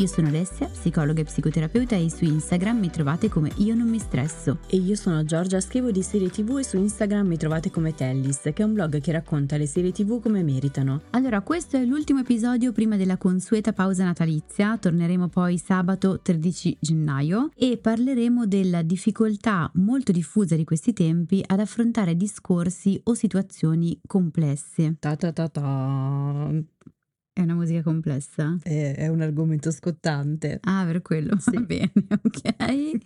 io sono Alessia, psicologa e psicoterapeuta e su Instagram mi trovate come Io non mi stresso. E io sono Giorgia, scrivo di serie tv e su Instagram mi trovate come Tellis, che è un blog che racconta le serie tv come meritano. Allora, questo è l'ultimo episodio prima della consueta pausa natalizia, torneremo poi sabato 13 gennaio e parleremo della difficoltà molto diffusa di questi tempi ad affrontare discorsi o situazioni complesse. Ta ta ta ta. È una musica complessa? È, è un argomento scottante. Ah, per quello, sì. va bene, ok.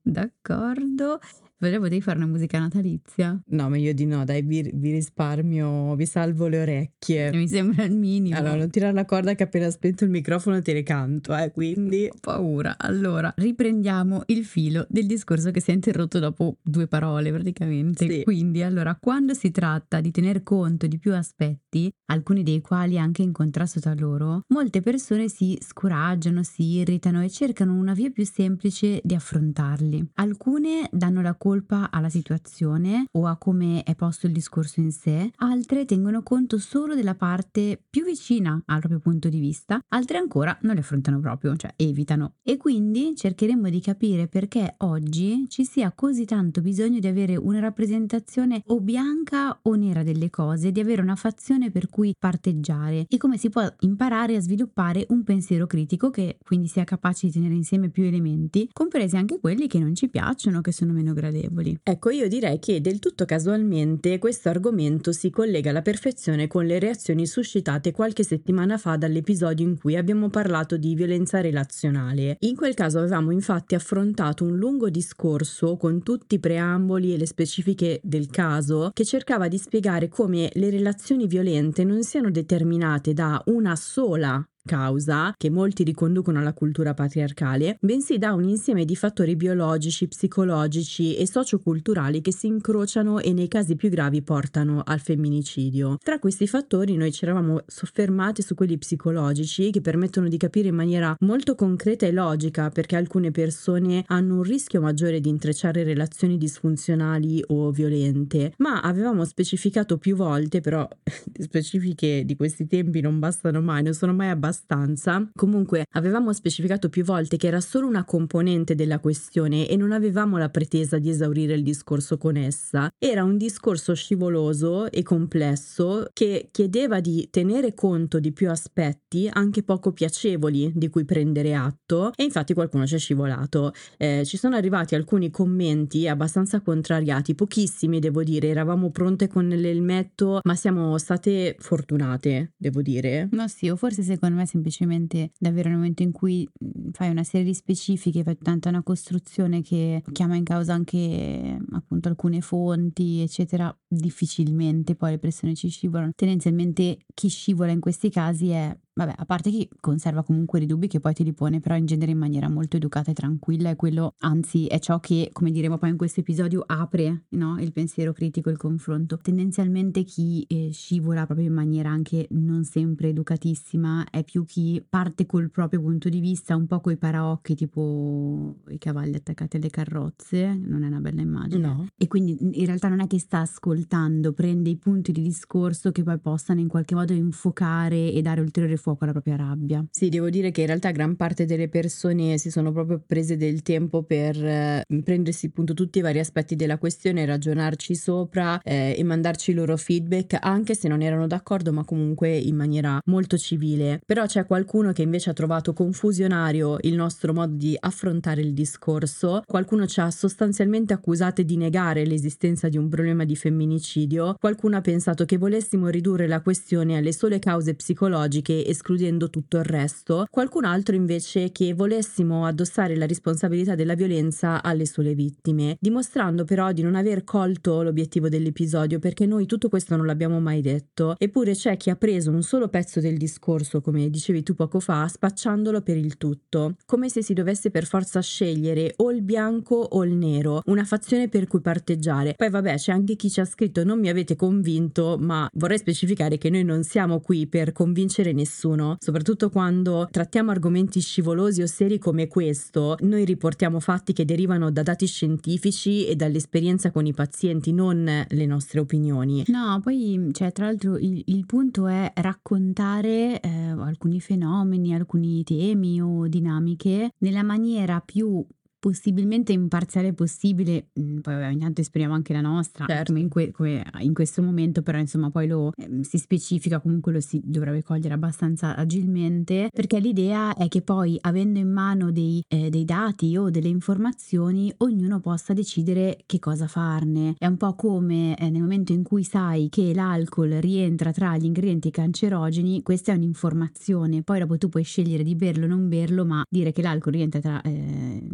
D'accordo. Però potevi fare una musica natalizia? No, meglio di no, dai, vi, vi, risparmio, vi salvo le orecchie. Mi sembra il minimo. Allora, non tirare la corda che appena spento il microfono te ne canto, eh, quindi... Ho paura. Allora, riprendiamo il filo del discorso che si è interrotto dopo due parole praticamente. Sì. Quindi, allora, quando si tratta di tener conto di più aspetti, alcuni dei quali anche in contrasto tra loro, molte persone si scoraggiano, si irritano e cercano una via più semplice di affrontarli. Alcune danno la colpa colpa alla situazione o a come è posto il discorso in sé, altre tengono conto solo della parte più vicina al proprio punto di vista, altre ancora non le affrontano proprio, cioè evitano. E quindi cercheremo di capire perché oggi ci sia così tanto bisogno di avere una rappresentazione o bianca o nera delle cose, di avere una fazione per cui parteggiare e come si può imparare a sviluppare un pensiero critico che quindi sia capace di tenere insieme più elementi, compresi anche quelli che non ci piacciono, che sono meno gradevoli favorevoli. Ecco, io direi che del tutto casualmente questo argomento si collega alla perfezione con le reazioni suscitate qualche settimana fa dall'episodio in cui abbiamo parlato di violenza relazionale. In quel caso avevamo infatti affrontato un lungo discorso con tutti i preamboli e le specifiche del caso che cercava di spiegare come le relazioni violente non siano determinate da una sola causa, che molti riconducono alla cultura patriarcale, bensì da un insieme di fattori biologici, psicologici e socioculturali che si incrociano e nei casi più gravi portano al femminicidio. Tra questi fattori noi ci eravamo soffermati su quelli psicologici che permettono di capire in maniera molto concreta e logica perché alcune persone hanno un rischio maggiore di intrecciare relazioni disfunzionali o violente, ma avevamo specificato più volte, però specifiche di questi tempi non bastano mai, non sono mai abbastanza abbastanza. Comunque avevamo specificato più volte che era solo una componente della questione e non avevamo la pretesa di esaurire il discorso con essa. Era un discorso scivoloso e complesso che chiedeva di tenere conto di più aspetti anche poco piacevoli di cui prendere atto e infatti qualcuno ci è scivolato. Eh, ci sono arrivati alcuni commenti abbastanza contrariati, pochissimi devo dire, eravamo pronte con l'elmetto ma siamo state fortunate, devo dire. No sì, o forse secondo me me semplicemente davvero nel momento in cui mhmm, fai una serie di specifiche, fai tanta una costruzione che chiama in causa anche appunto alcune fonti, eccetera, difficilmente poi le persone ci scivolano. Tendenzialmente chi scivola in questi casi è Vabbè, a parte chi conserva comunque dei dubbi che poi ti li pone, però in genere in maniera molto educata e tranquilla, e quello anzi è ciò che, come diremo poi in questo episodio, apre no? il pensiero critico, il confronto. Tendenzialmente chi eh, scivola proprio in maniera anche non sempre educatissima è più chi parte col proprio punto di vista, un po' coi paraocchi, tipo i cavalli attaccati alle carrozze, non è una bella immagine. No. E quindi in realtà non è che sta ascoltando, prende i punti di discorso che poi possano in qualche modo infocare e dare ulteriore fuoco alla propria rabbia. Sì, devo dire che in realtà gran parte delle persone si sono proprio prese del tempo per eh, prendersi appunto tutti i vari aspetti della questione, ragionarci sopra eh, e mandarci i loro feedback, anche se non erano d'accordo, ma comunque in maniera molto civile. Però c'è qualcuno che invece ha trovato confusionario il nostro modo di affrontare il discorso, qualcuno ci ha sostanzialmente accusate di negare l'esistenza di un problema di femminicidio, qualcuno ha pensato che volessimo ridurre la questione alle sole cause psicologiche escludendo tutto il resto, qualcun altro invece che volessimo addossare la responsabilità della violenza alle sole vittime, dimostrando però di non aver colto l'obiettivo dell'episodio perché noi tutto questo non l'abbiamo mai detto, eppure c'è chi ha preso un solo pezzo del discorso, come dicevi tu poco fa, spacciandolo per il tutto, come se si dovesse per forza scegliere o il bianco o il nero, una fazione per cui parteggiare. Poi vabbè, c'è anche chi ci ha scritto non mi avete convinto, ma vorrei specificare che noi non siamo qui per convincere nessuno, soprattutto quando trattiamo argomenti scivolosi o seri come questo. Noi riportiamo fatti che derivano da dati scientifici e dall'esperienza con i pazienti, non le nostre opinioni. No, poi, cioè, tra l'altro il, il punto è raccontare eh, alcuni fenomeni, alcuni temi o dinamiche nella maniera più possibilmente imparziale possibile, mm, poi ogni tanto esprimiamo anche la nostra, certo. come, in que- come, in questo momento, però insomma poi lo eh, si specifica, comunque lo si dovrebbe cogliere abbastanza agilmente, perché l'idea è che poi avendo in mano dei, eh, dei dati o delle informazioni, ognuno possa decidere che cosa farne. È un po' come eh, nel momento in cui sai che l'alcol rientra tra gli ingredienti cancerogeni, questa è un'informazione, poi dopo tu puoi scegliere di berlo o non berlo, ma dire che l'alcol rientra tra, eh,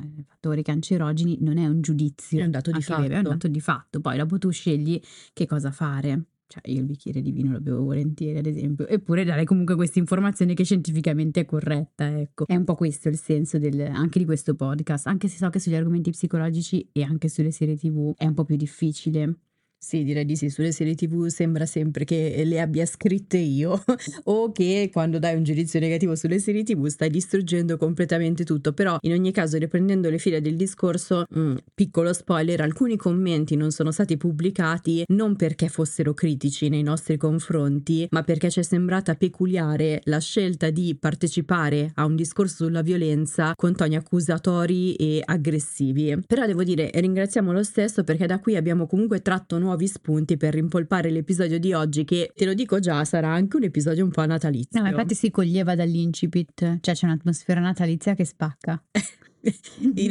insomma, fattori cancerogeni non è un giudizio. È un dato di fatto. È un dato di fatto. Poi dopo tu scegli che cosa fare. Cioè, io il bicchiere di vino lo bevo volentieri, ad esempio, eppure dare comunque questa informazione che scientificamente è corretta, ecco. È un po' questo il senso del, anche di questo podcast, anche se so che sugli argomenti psicologici e anche sulle serie tv è un po' più difficile. Sì, direi di sì. Sulle serie TV sembra sempre che le abbia scritte io o che quando dai un giudizio negativo sulle serie TV stai distruggendo completamente tutto. Però in ogni caso, riprendendo le file del discorso, mh, mm, piccolo spoiler, alcuni commenti non sono stati pubblicati non perché fossero critici nei nostri confronti, ma perché ci è sembrata peculiare la scelta di partecipare a un discorso sulla violenza con toni accusatori e aggressivi. Però devo dire, ringraziamo lo stesso perché da qui abbiamo comunque tratto nuovi nuovi spunti per rimpolpare l'episodio di oggi che, te lo dico già, sarà anche un episodio un po' natalizio. No, infatti si coglieva dall'incipit, cioè c'è un'atmosfera natalizia che spacca.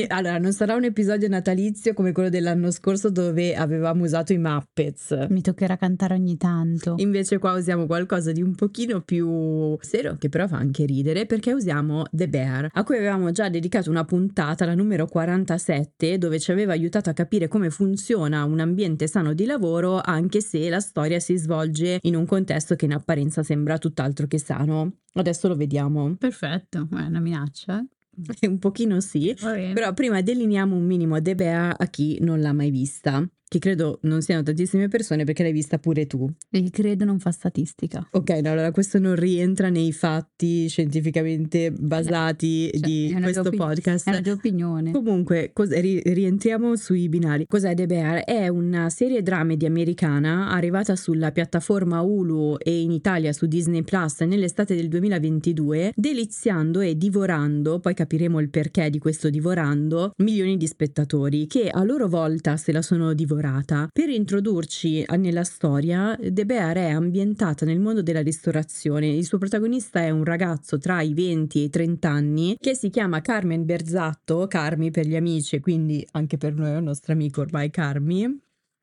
allora, non sarà un episodio natalizio come quello dell'anno scorso dove avevamo usato i Muppets. Mi toccherà cantare ogni tanto. Invece qua usiamo qualcosa di un pochino più serio, che però fa anche ridere, perché usiamo The Bear, a cui avevamo già dedicato una puntata, la numero 47, dove ci aveva aiutato a capire come funziona un ambiente sano di lavoro, anche se la storia si svolge in un contesto che in apparenza sembra tutt'altro che sano. Adesso lo vediamo. Perfetto, è una minaccia. Un pochino sì, però prima delineiamo un minimo De Bea a chi non l'ha mai vista che credo non siano tantissime persone perché l'hai vista pure tu. Il credo non fa statistica. Ok, no, allora questo non rientra nei fatti scientificamente basati cioè, di questo opin- podcast. È una tua opinione. Comunque, cos- ri- rientriamo sui binari. Cos'è The Bear? È una serie dramedy americana arrivata sulla piattaforma Hulu e in Italia su Disney Plus nell'estate del 2022, deliziando e divorando, poi capiremo il perché di questo divorando, milioni di spettatori che a loro volta se la sono divorata colorata. Per introdurci nella storia, De Bear è ambientata nel mondo della ristorazione. Il suo protagonista è un ragazzo tra i 20 e i 30 anni che si chiama Carmen Berzatto, Carmi per gli amici, quindi anche per noi è un nostro amico ormai Carmi.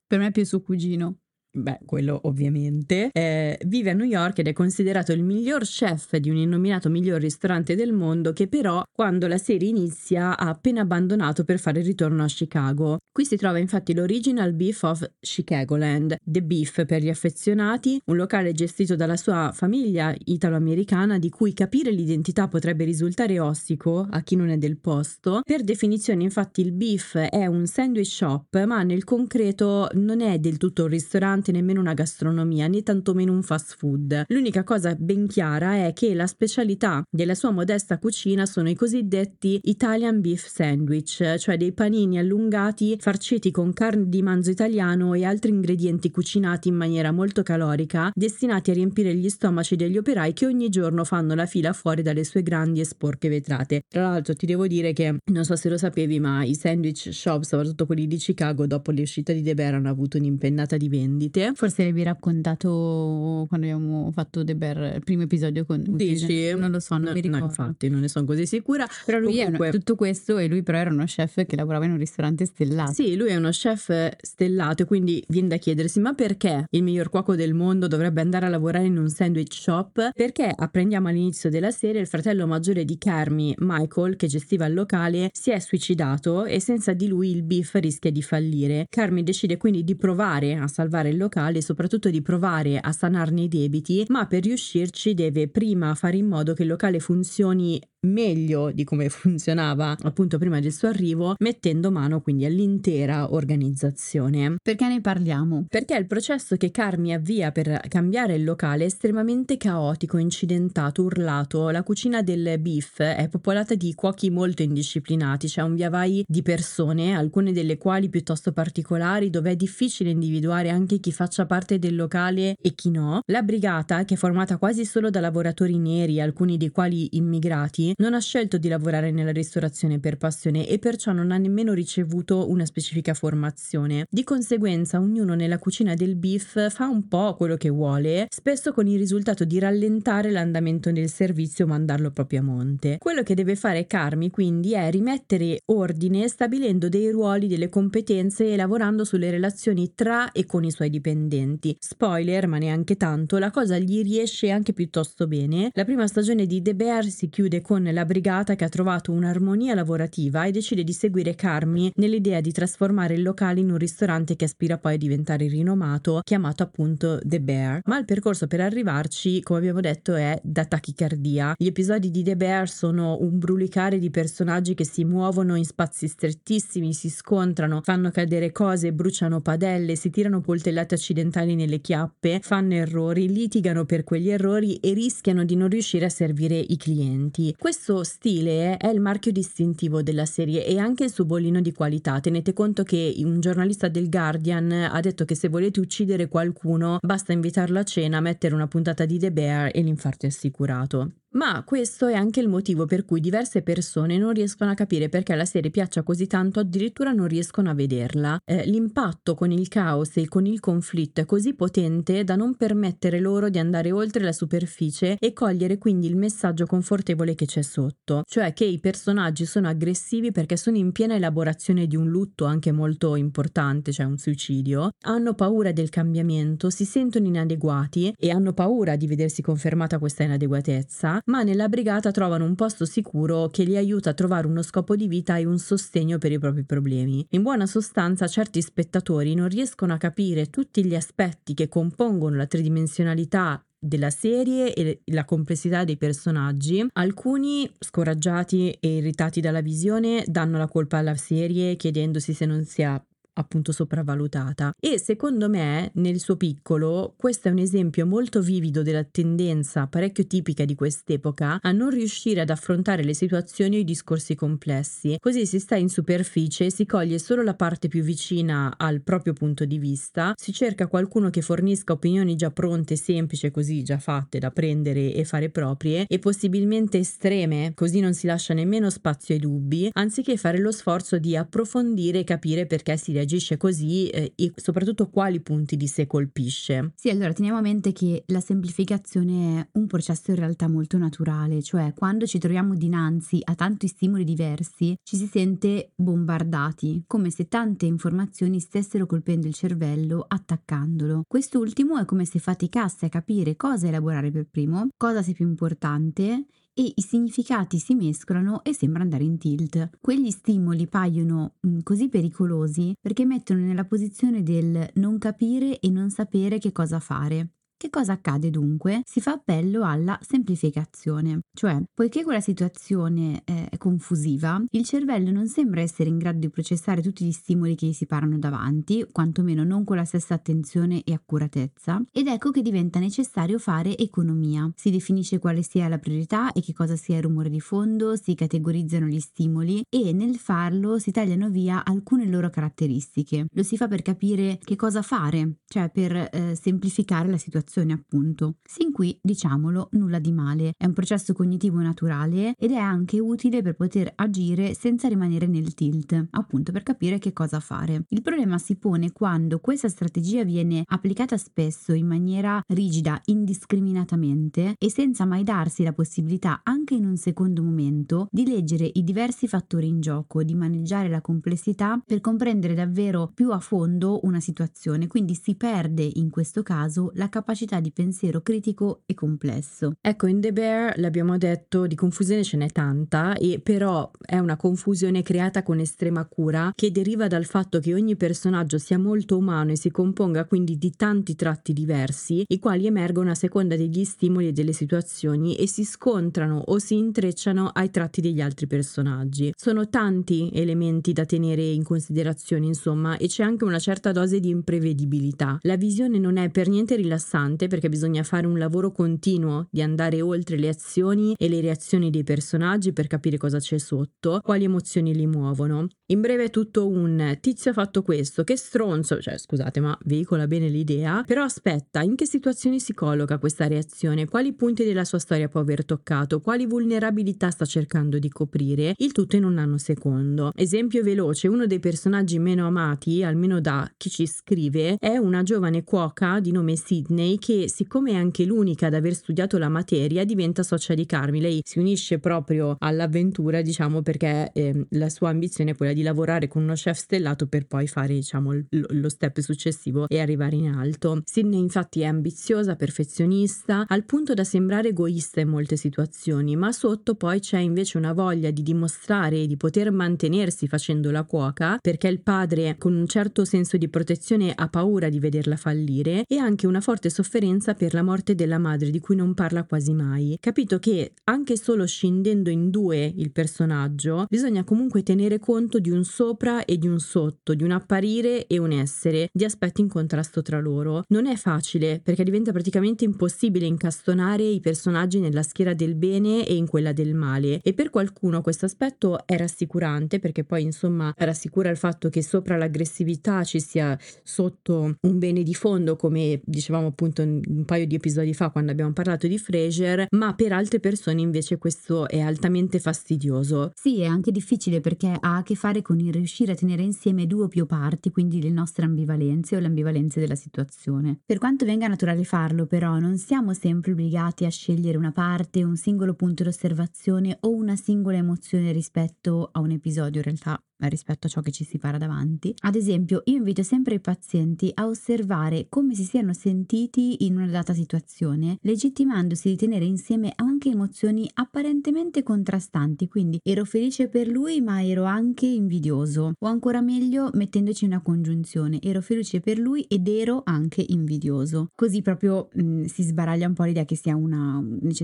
Per me è più suo cugino beh, quello ovviamente, eh, vive a New York ed è considerato il miglior chef di un innominato miglior ristorante del mondo che però quando la serie inizia ha appena abbandonato per fare il ritorno a Chicago. Qui si trova infatti l'Original Beef of Chicagoland, The Beef per gli affezionati, un locale gestito dalla sua famiglia italo-americana di cui capire l'identità potrebbe risultare ossico a chi non è del posto. Per definizione infatti il beef è un sandwich shop ma nel concreto non è del tutto un ristorante ristorante, nemmeno una gastronomia, né tantomeno un fast food. L'unica cosa ben chiara è che la specialità della sua modesta cucina sono i cosiddetti Italian beef sandwich, cioè dei panini allungati farciti con carne di manzo italiano e altri ingredienti cucinati in maniera molto calorica, destinati a riempire gli stomaci degli operai che ogni giorno fanno la fila fuori dalle sue grandi e sporche vetrate. Tra l'altro ti devo dire che non so se lo sapevi, ma i sandwich shop, soprattutto quelli di Chicago, dopo l'uscita di The Bear hanno avuto un'impennata di vendita seguite. Forse l'avevi raccontato quando abbiamo fatto The Bear, il primo episodio con Dici? Non lo so, non no, mi ricordo. No, infatti, non ne sono così sicura. Però lui Comunque... è tutto questo e lui però era uno chef che lavorava in un ristorante stellato. Sì, lui è uno chef stellato e quindi viene da chiedersi ma perché il miglior cuoco del mondo dovrebbe andare a lavorare in un sandwich shop? Perché apprendiamo all'inizio della serie il fratello maggiore di Carmi, Michael, che gestiva il locale, si è suicidato e senza di lui il beef rischia di fallire. Carmi decide quindi di provare a salvare il locale soprattutto di provare a sanarne i debiti, ma per riuscirci deve prima fare in modo che il locale funzioni meglio di come funzionava appunto prima del suo arrivo, mettendo mano quindi all'intera organizzazione. Perché ne parliamo? Perché il processo che Carmi avvia per cambiare il locale è estremamente caotico, incidentato, urlato. La cucina del beef è popolata di cuochi molto indisciplinati, c'è un via vai di persone, alcune delle quali piuttosto particolari, dove è difficile individuare anche chi faccia parte del locale e chi no. La brigata, che è formata quasi solo da lavoratori neri, alcuni dei quali immigrati, non ha scelto di lavorare nella ristorazione per passione e perciò non ha nemmeno ricevuto una specifica formazione. Di conseguenza ognuno nella cucina del beef fa un po' quello che vuole, spesso con il risultato di rallentare l'andamento del servizio o mandarlo proprio a monte. Quello che deve fare Carmi quindi è rimettere ordine stabilendo dei ruoli, delle competenze e lavorando sulle relazioni tra e con i suoi dipendenti. Spoiler, ma neanche tanto, la cosa gli riesce anche piuttosto bene. La prima stagione di The Bear si chiude con la brigata che ha trovato un'armonia lavorativa e decide di seguire Carmi nell'idea di trasformare il locale in un ristorante che aspira poi a diventare rinomato, chiamato appunto The Bear. Ma il percorso per arrivarci, come abbiamo detto, è da tachicardia. Gli episodi di The Bear sono un brulicare di personaggi che si muovono in spazi strettissimi, si scontrano, fanno cadere cose, bruciano padelle, si tirano coltellate accidentali nelle chiappe, fanno errori, litigano per quegli errori e rischiano di non riuscire a servire i clienti. Questo stile è il marchio distintivo della serie e anche il suo bollino di qualità. Tenete conto che un giornalista del Guardian ha detto che se volete uccidere qualcuno basta invitarlo a cena, mettere una puntata di The Bear e l'infarto è assicurato. Ma questo è anche il motivo per cui diverse persone non riescono a capire perché la serie piaccia così tanto, addirittura non riescono a vederla. Eh, l'impatto con il caos e con il conflitto è così potente da non permettere loro di andare oltre la superficie e cogliere quindi il messaggio confortevole che c'è sotto, cioè che i personaggi sono aggressivi perché sono in piena elaborazione di un lutto anche molto importante, cioè un suicidio, hanno paura del cambiamento, si sentono inadeguati e hanno paura di vedersi confermata questa inadeguatezza ma nella brigata trovano un posto sicuro che li aiuta a trovare uno scopo di vita e un sostegno per i propri problemi. In buona sostanza, certi spettatori non riescono a capire tutti gli aspetti che compongono la tridimensionalità della serie e la complessità dei personaggi. Alcuni, scoraggiati e irritati dalla visione, danno la colpa alla serie chiedendosi se non sia appunto sopravvalutata. E secondo me nel suo piccolo questo è un esempio molto vivido della tendenza parecchio tipica di quest'epoca a non riuscire ad affrontare le situazioni o i discorsi complessi. Così si sta in superficie si coglie solo la parte più vicina al proprio punto di vista si cerca qualcuno che fornisca opinioni già pronte semplici così già fatte da prendere e fare proprie e possibilmente estreme così non si lascia nemmeno spazio ai dubbi anziché fare lo sforzo di approfondire e capire perché si reagisce reagisce così eh, e soprattutto quali punti di sé colpisce. Sì, allora teniamo a mente che la semplificazione è un processo in realtà molto naturale, cioè quando ci troviamo dinanzi a tanti stimoli diversi ci si sente bombardati, come se tante informazioni stessero colpendo il cervello, attaccandolo. Quest'ultimo è come se faticasse a capire cosa elaborare per primo, cosa sia più importante e i significati si mescolano e sembra andare in tilt. Quegli stimoli paiono mh, mm, così pericolosi perché mettono nella posizione del non capire e non sapere che cosa fare. Che cosa accade dunque? Si fa appello alla semplificazione, cioè poiché quella situazione è confusiva, il cervello non sembra essere in grado di processare tutti gli stimoli che gli si parano davanti, quantomeno non con la stessa attenzione e accuratezza, ed ecco che diventa necessario fare economia. Si definisce quale sia la priorità e che cosa sia il rumore di fondo, si categorizzano gli stimoli e nel farlo si tagliano via alcune loro caratteristiche. Lo si fa per capire che cosa fare, cioè per eh, semplificare la situazione situazione appunto. Sin qui, diciamolo, nulla di male, è un processo cognitivo naturale ed è anche utile per poter agire senza rimanere nel tilt, appunto per capire che cosa fare. Il problema si pone quando questa strategia viene applicata spesso in maniera rigida, indiscriminatamente e senza mai darsi la possibilità, anche in un secondo momento, di leggere i diversi fattori in gioco, di maneggiare la complessità per comprendere davvero più a fondo una situazione, quindi si perde in questo caso la capacità di pensiero critico e complesso. Ecco, in The Bear l'abbiamo detto, di confusione ce n'è tanta e però è una confusione creata con estrema cura che deriva dal fatto che ogni personaggio sia molto umano e si componga quindi di tanti tratti diversi, i quali emergono a seconda degli stimoli e delle situazioni e si scontrano o si intrecciano ai tratti degli altri personaggi. Sono tanti elementi da tenere in considerazione, insomma, e c'è anche una certa dose di imprevedibilità. La visione non è per niente rilassante perché bisogna fare un lavoro continuo di andare oltre le azioni e le reazioni dei personaggi per capire cosa c'è sotto, quali emozioni li muovono. In breve è tutto un tizio ha fatto questo, che stronzo, cioè scusate ma veicola bene l'idea, però aspetta, in che situazioni si colloca questa reazione, quali punti della sua storia può aver toccato, quali vulnerabilità sta cercando di coprire, il tutto in un nanosecondo. Esempio veloce, uno dei personaggi meno amati, almeno da chi ci scrive, è una giovane cuoca di nome Che siccome è anche l'unica ad aver studiato la materia diventa socia di Carmi, lei si unisce proprio all'avventura diciamo perché eh, la sua ambizione è quella di lavorare con uno chef stellato per poi fare diciamo lo step successivo e arrivare in alto. Sydney infatti è ambiziosa, perfezionista, al punto da sembrare egoista in molte situazioni, ma sotto poi c'è invece una voglia di dimostrare di poter mantenersi facendo la cuoca, perché il padre con un certo senso di protezione ha paura di vederla fallire e anche una forte sofferenza per la morte della madre di cui non parla quasi mai. Capito che anche solo scendendo in due il personaggio, bisogna comunque tenere conto di un sopra e di un sotto, di un apparire e un essere, di aspetti in contrasto tra loro. Non è facile perché diventa praticamente impossibile incastonare i personaggi nella schiera del bene e in quella del male e per qualcuno questo aspetto è rassicurante perché poi insomma rassicura il fatto che sopra l'aggressività ci sia sotto un bene di fondo come dicevamo appunto un paio di episodi fa quando abbiamo parlato di Frasier ma per altre persone invece questo è altamente fastidioso. Sì, è anche difficile perché ha a che fare con il riuscire a tenere insieme due o più parti, quindi le nostre ambivalenze o le ambivalenze della situazione. Per quanto venga naturale farlo, però, non siamo sempre obbligati a scegliere una parte, un singolo punto di osservazione o una singola emozione rispetto a un episodio. In realtà rispetto a ciò che ci si para davanti. Ad esempio, io invito sempre i pazienti a osservare come si siano sentiti in una data situazione, legittimandosi di tenere insieme anche emozioni apparentemente contrastanti, quindi ero felice per lui ma ero anche invidioso, o ancora meglio mettendoci una congiunzione, ero felice per lui ed ero anche invidioso. Così proprio mh, mm, si sbaraglia un po' l'idea che sia una,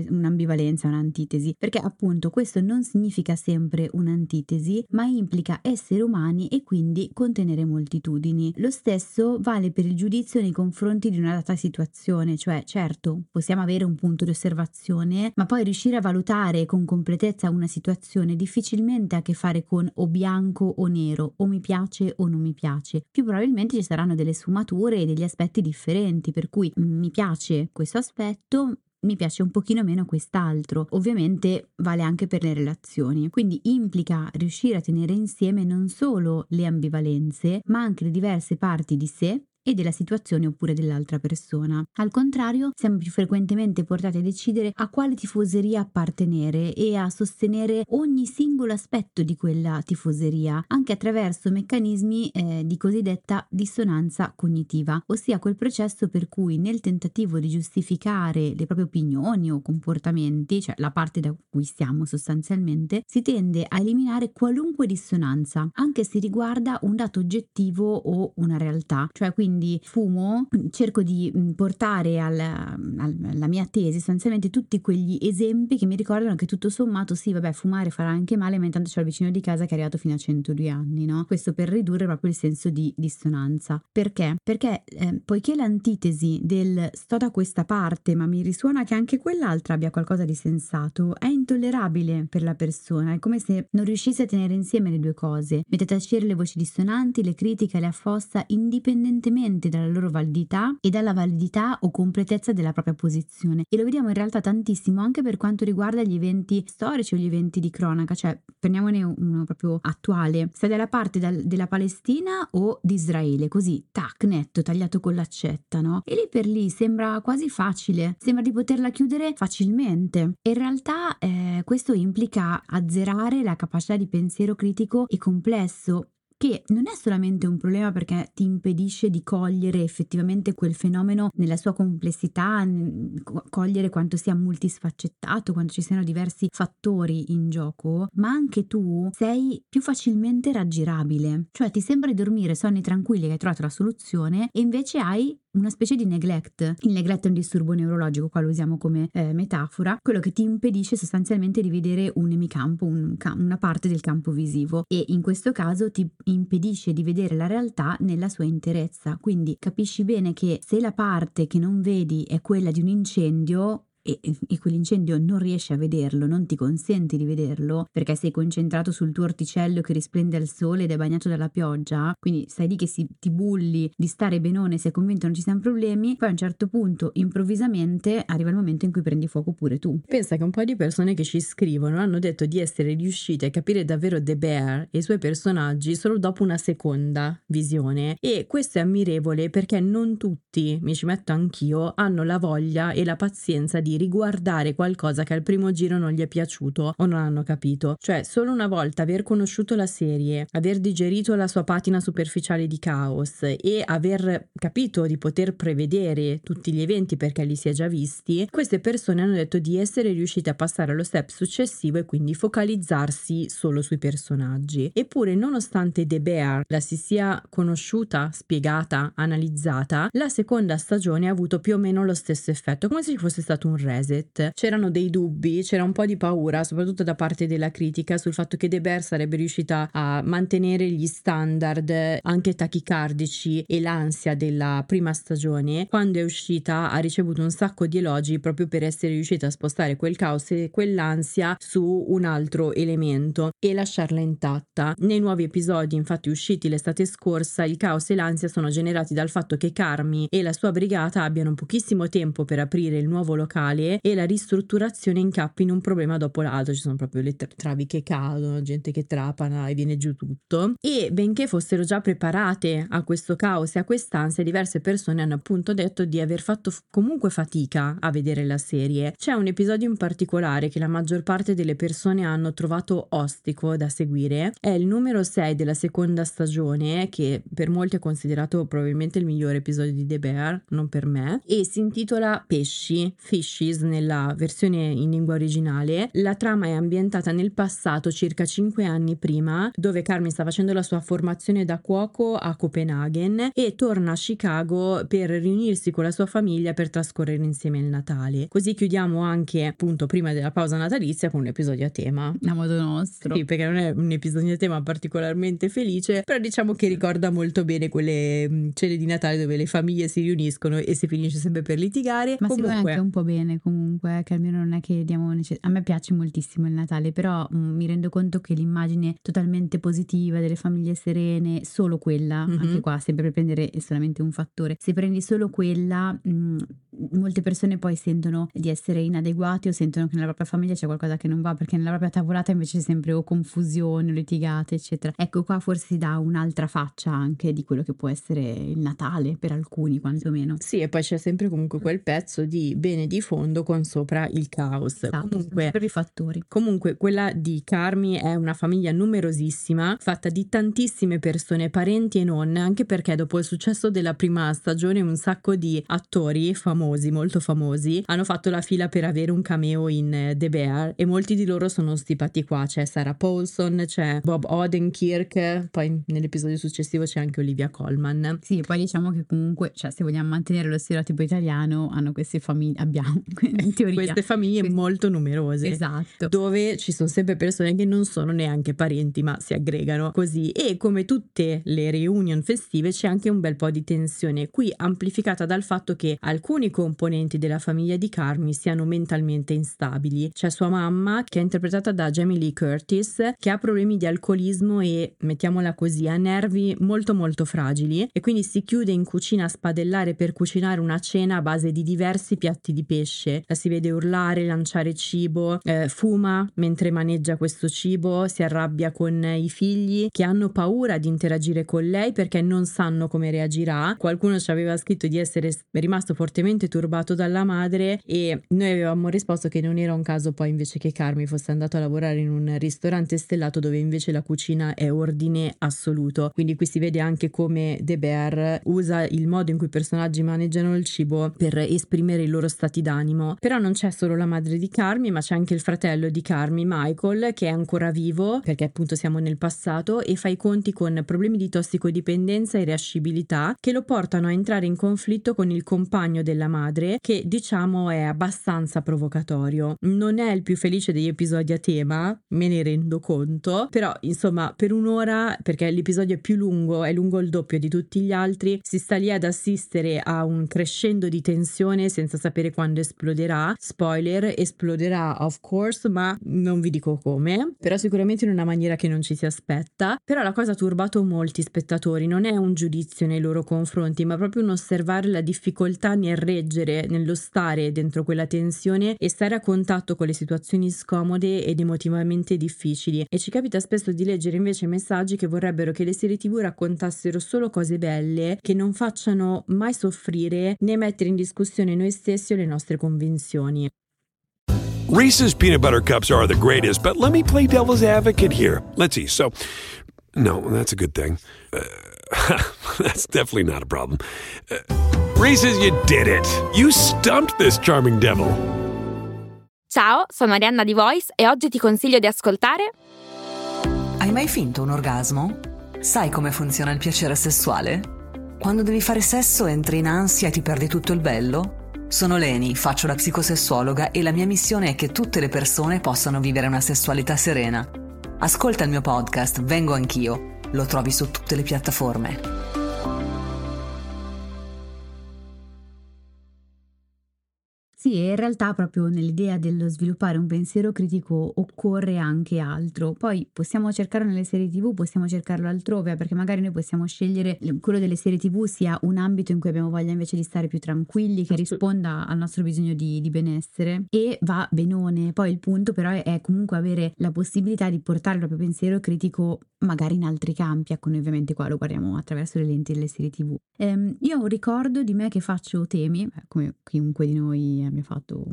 un'ambivalenza, un'antitesi, perché appunto questo non significa sempre un'antitesi, ma implica essere umani e quindi contenere moltitudini. Lo stesso vale per il giudizio nei confronti di una data situazione, cioè certo possiamo avere un punto di osservazione, ma poi riuscire a valutare con completezza una situazione difficilmente ha a che fare con o bianco o nero, o mi piace o non mi piace. Più probabilmente ci saranno delle sfumature e degli aspetti differenti, per cui mi piace questo aspetto, mi piace un pochino meno quest'altro. Ovviamente vale anche per le relazioni. Quindi implica riuscire a tenere insieme non solo le ambivalenze, ma anche le diverse parti di sé e della situazione oppure dell'altra persona. Al contrario, siamo più frequentemente portati a decidere a quale tifoseria appartenere e a sostenere ogni singolo aspetto di quella tifoseria, anche attraverso meccanismi eh, di cosiddetta dissonanza cognitiva, ossia quel processo per cui nel tentativo di giustificare le proprie opinioni o comportamenti, cioè la parte da cui stiamo sostanzialmente, si tende a eliminare qualunque dissonanza, anche se riguarda un dato oggettivo o una realtà, cioè quindi quindi fumo, cerco di mm, portare alla, alla mia tesi sostanzialmente tutti quegli esempi che mi ricordano che tutto sommato sì, vabbè, fumare farà anche male, ma intanto c'è il vicino di casa che è arrivato fino a 102 anni, no? Questo per ridurre proprio il senso di dissonanza. Perché? Perché eh, poiché l'antitesi del sto da questa parte, ma mi risuona che anche quell'altra abbia qualcosa di sensato, è intollerabile per la persona, è come se non riuscisse a tenere insieme le due cose, mette a tacere le voci dissonanti, le critiche, le affossa indipendentemente esclusivamente dalla loro validità e dalla validità o completezza della propria posizione. E lo vediamo in realtà tantissimo anche per quanto riguarda gli eventi storici o gli eventi di cronaca, cioè prendiamone uno proprio attuale. Stai dalla parte dal, della Palestina o di Israele, così, tac, netto, tagliato con l'accetta, no? E lì per lì sembra quasi facile, sembra di poterla chiudere facilmente. E in realtà eh, questo implica azzerare la capacità di pensiero critico e complesso che non è solamente un problema perché ti impedisce di cogliere effettivamente quel fenomeno nella sua complessità, cogliere quanto sia multisfaccettato, quanto ci siano diversi fattori in gioco, ma anche tu sei più facilmente raggirabile, cioè ti sembra di dormire sonni tranquilli che hai trovato la soluzione e invece hai una specie di neglect. Il neglect è un disturbo neurologico, qua lo usiamo come eh, metafora, quello che ti impedisce sostanzialmente di vedere un emicampo, un una parte del campo visivo e in questo caso ti impedisce di vedere la realtà nella sua interezza. Quindi capisci bene che se la parte che non vedi è quella di un incendio, e, e quell'incendio non riesci a vederlo, non ti consenti di vederlo perché sei concentrato sul tuo orticello che risplende al sole ed è bagnato dalla pioggia, quindi stai lì che si, ti bulli di stare benone, sei convinto non ci siano problemi, poi a un certo punto improvvisamente arriva il momento in cui prendi fuoco pure tu. Pensa che un po' di persone che ci scrivono hanno detto di essere riuscite a capire davvero The Bear e i suoi personaggi solo dopo una seconda visione e questo è ammirevole perché non tutti, mi ci metto anch'io, hanno la voglia e la pazienza di riguardare qualcosa che al primo giro non gli è piaciuto o non hanno capito. Cioè, solo una volta aver conosciuto la serie, aver digerito la sua patina superficiale di caos e aver capito di poter prevedere tutti gli eventi perché li si è già visti, queste persone hanno detto di essere riuscite a passare allo step successivo e quindi focalizzarsi solo sui personaggi. Eppure, nonostante The Bear la si sia conosciuta, spiegata, analizzata, la seconda stagione ha avuto più o meno lo stesso effetto, come se ci fosse stato un reset. C'erano dei dubbi, c'era un po' di paura, soprattutto da parte della critica, sul fatto che De Bear sarebbe riuscita a mantenere gli standard anche tachicardici e l'ansia della prima stagione. Quando è uscita ha ricevuto un sacco di elogi proprio per essere riuscita a spostare quel caos e quell'ansia su un altro elemento e lasciarla intatta. Nei nuovi episodi, infatti usciti l'estate scorsa, il caos e l'ansia sono generati dal fatto che Carmi e la sua brigata abbiano pochissimo tempo per aprire il nuovo locale mondiale e la ristrutturazione incappa in un problema dopo l'altro, ci sono proprio le travi che cadono, gente che trapana e viene giù tutto. E benché fossero già preparate a questo caos e a quest'ansia, diverse persone hanno appunto detto di aver fatto comunque fatica a vedere la serie. C'è un episodio in particolare che la maggior parte delle persone hanno trovato ostico da seguire, è il numero 6 della seconda stagione, che per molti è considerato probabilmente il migliore episodio di The Bear, non per me, e si intitola Pesci, Fishy Fishes nella versione in lingua originale. La trama è ambientata nel passato circa 5 anni prima, dove Carmen sta facendo la sua formazione da cuoco a Copenaghen e torna a Chicago per riunirsi con la sua famiglia per trascorrere insieme il Natale. Così chiudiamo anche, appunto, prima della pausa natalizia con un episodio a tema. A modo nostro. Sì, perché non è un episodio a tema particolarmente felice, però diciamo che ricorda molto bene quelle cene di Natale dove le famiglie si riuniscono e si finisce sempre per litigare. Ma Comunque... si vuole anche un po' bene bene comunque, che almeno non è che diamo necess- a me piace moltissimo il Natale, però mh, mm, mi rendo conto che l'immagine totalmente positiva delle famiglie serene, solo quella, mm-hmm. anche qua sempre per prendere solamente un fattore, se prendi solo quella, mh, mm, molte persone poi sentono di essere inadeguati o sentono che nella propria famiglia c'è qualcosa che non va, perché nella propria tavolata invece c'è sempre o confusione, o litigate, eccetera. Ecco qua forse si dà un'altra faccia anche di quello che può essere il Natale per alcuni quantomeno. Sì, e poi c'è sempre comunque quel pezzo di bene di fondo mondo con sopra il caos. Esatto, comunque, per i fattori. Comunque, quella di Carmi è una famiglia numerosissima, fatta di tantissime persone, parenti e non, anche perché dopo il successo della prima stagione un sacco di attori famosi, molto famosi, hanno fatto la fila per avere un cameo in eh, The Bear e molti di loro sono stipati qua. C'è Sarah Paulson, c'è Bob Odenkirk, poi nell'episodio successivo c'è anche Olivia Colman. Sì, poi diciamo che comunque, cioè, se vogliamo mantenere lo stereotipo italiano, hanno queste famiglie, abbiamo in teoria. Queste famiglie Quindi- molto numerose. Esatto. Dove ci sono sempre persone che non sono neanche parenti, ma si aggregano così. E come tutte le reunion festive c'è anche un bel po' di tensione, qui amplificata dal fatto che alcuni componenti della famiglia di Carmi siano mentalmente instabili. C'è sua mamma, che è interpretata da Jamie Lee Curtis, che ha problemi di alcolismo e, mettiamola così, ha nervi molto molto fragili e quindi si chiude in cucina a spadellare per cucinare una cena a base di diversi piatti di pesce. La si vede urlare, lanciare cibo, eh, fuma mentre maneggia questo cibo, si arrabbia con i figli che hanno paura di interagire con lei perché non sanno come reagirà. Qualcuno ci aveva scritto di essere rimasto fortemente turbato dalla madre e noi avevamo risposto che non era un caso poi invece che Carmi fosse andato a lavorare in un ristorante stellato dove invece la cucina è ordine assoluto. Quindi qui si vede anche come De Bear usa il modo in cui i personaggi maneggiano il cibo per esprimere i loro stati d'animo. Però non c'è solo la madre di Carmi, ma c'è anche il fratello di Carmi, Michael, che è ancora vivo perché appunto siamo nel passato e fa i conti con problemi di tossicodipendenza e reascibilità che lo portano a entrare in conflitto con il compagno della madre, che diciamo è abbastanza provocatorio. Non è il più felice degli episodi a tema, me ne rendo conto, però insomma per un'ora, perché l'episodio è più lungo, è lungo il doppio di tutti gli altri, si sta lì ad assistere a un crescendo di tensione senza sapere quando esploderà. Spoiler, esploderà of course, ma non vi dico come, però sicuramente in una maniera che non ci si aspetta. Però la cosa ha turbato molti spettatori, non è un giudizio nei loro confronti, ma proprio un osservare la difficoltà nel reggere, nello stare dentro quella tensione e stare a contatto con le situazioni scomode ed emotivamente difficili. E ci capita spesso di leggere invece messaggi che vorrebbero che le serie TV raccontassero solo cose belle, che non facciano mai soffrire né mettere in discussione noi stessi o le nostre convinzioni. Reese's peanut butter cups are the greatest, but let me play devil's advocate here. Let's see. So, no, that's a good thing. Uh, that's definitely not a problem. Uh, Reese's, you did it. You stumped this charming devil. Ciao, sono Arianna di Voice e oggi ti consiglio di ascoltare Hai mai finto un orgasmo? Sai come funziona il piacere sessuale? Quando devi fare sesso entri in ansia e ti perdi tutto il bello? Sono Leni, faccio la psicosessuologa e la mia missione è che tutte le persone possano vivere una sessualità serena. Ascolta il mio podcast Vengo anch'io. Lo trovi su tutte le piattaforme. Sì, e in realtà proprio nell'idea dello sviluppare un pensiero critico occorre anche altro. Poi possiamo cercarlo nelle serie TV, possiamo cercarlo altrove, perché magari noi possiamo scegliere quello delle serie TV sia un ambito in cui abbiamo voglia invece di stare più tranquilli, che risponda al nostro bisogno di, di benessere e va benone. Poi il punto però è, è comunque avere la possibilità di portare il proprio pensiero critico magari in altri campi, ecco noi ovviamente qua lo guardiamo attraverso le lenti delle serie TV. Ehm, io ho un ricordo di me che faccio temi, eh, come chiunque di noi abbia fatto,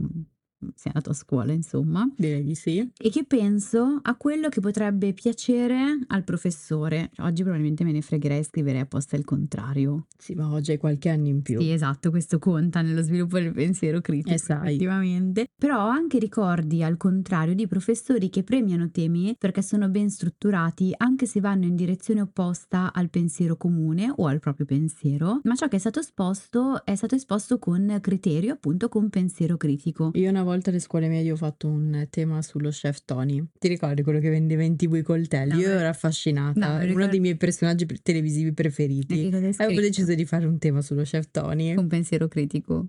sia andato a scuola insomma, Direi di sì. e che penso a quello che potrebbe piacere al professore. Oggi probabilmente me ne fregherei e scriverei apposta il contrario. Sì, ma oggi hai qualche anno in più. Sì, esatto, questo conta nello sviluppo del pensiero critico, Eh, sai. effettivamente. Però ho anche ricordi, al contrario, di professori che premiano temi perché sono ben strutturati, anche se vanno in direzione opposta al pensiero comune o al proprio pensiero, ma ciò che è stato esposto è stato esposto con criterio, appunto con pensiero critico. Io una volta alle scuole medie ho fatto un tema sullo chef Tony. Ti ricordi quello che vendeva in tv i coltelli? No, Io ero affascinata, no, lo uno ricordo. dei miei personaggi televisivi preferiti. Avevo deciso di fare un tema sullo chef Tony. Con pensiero critico.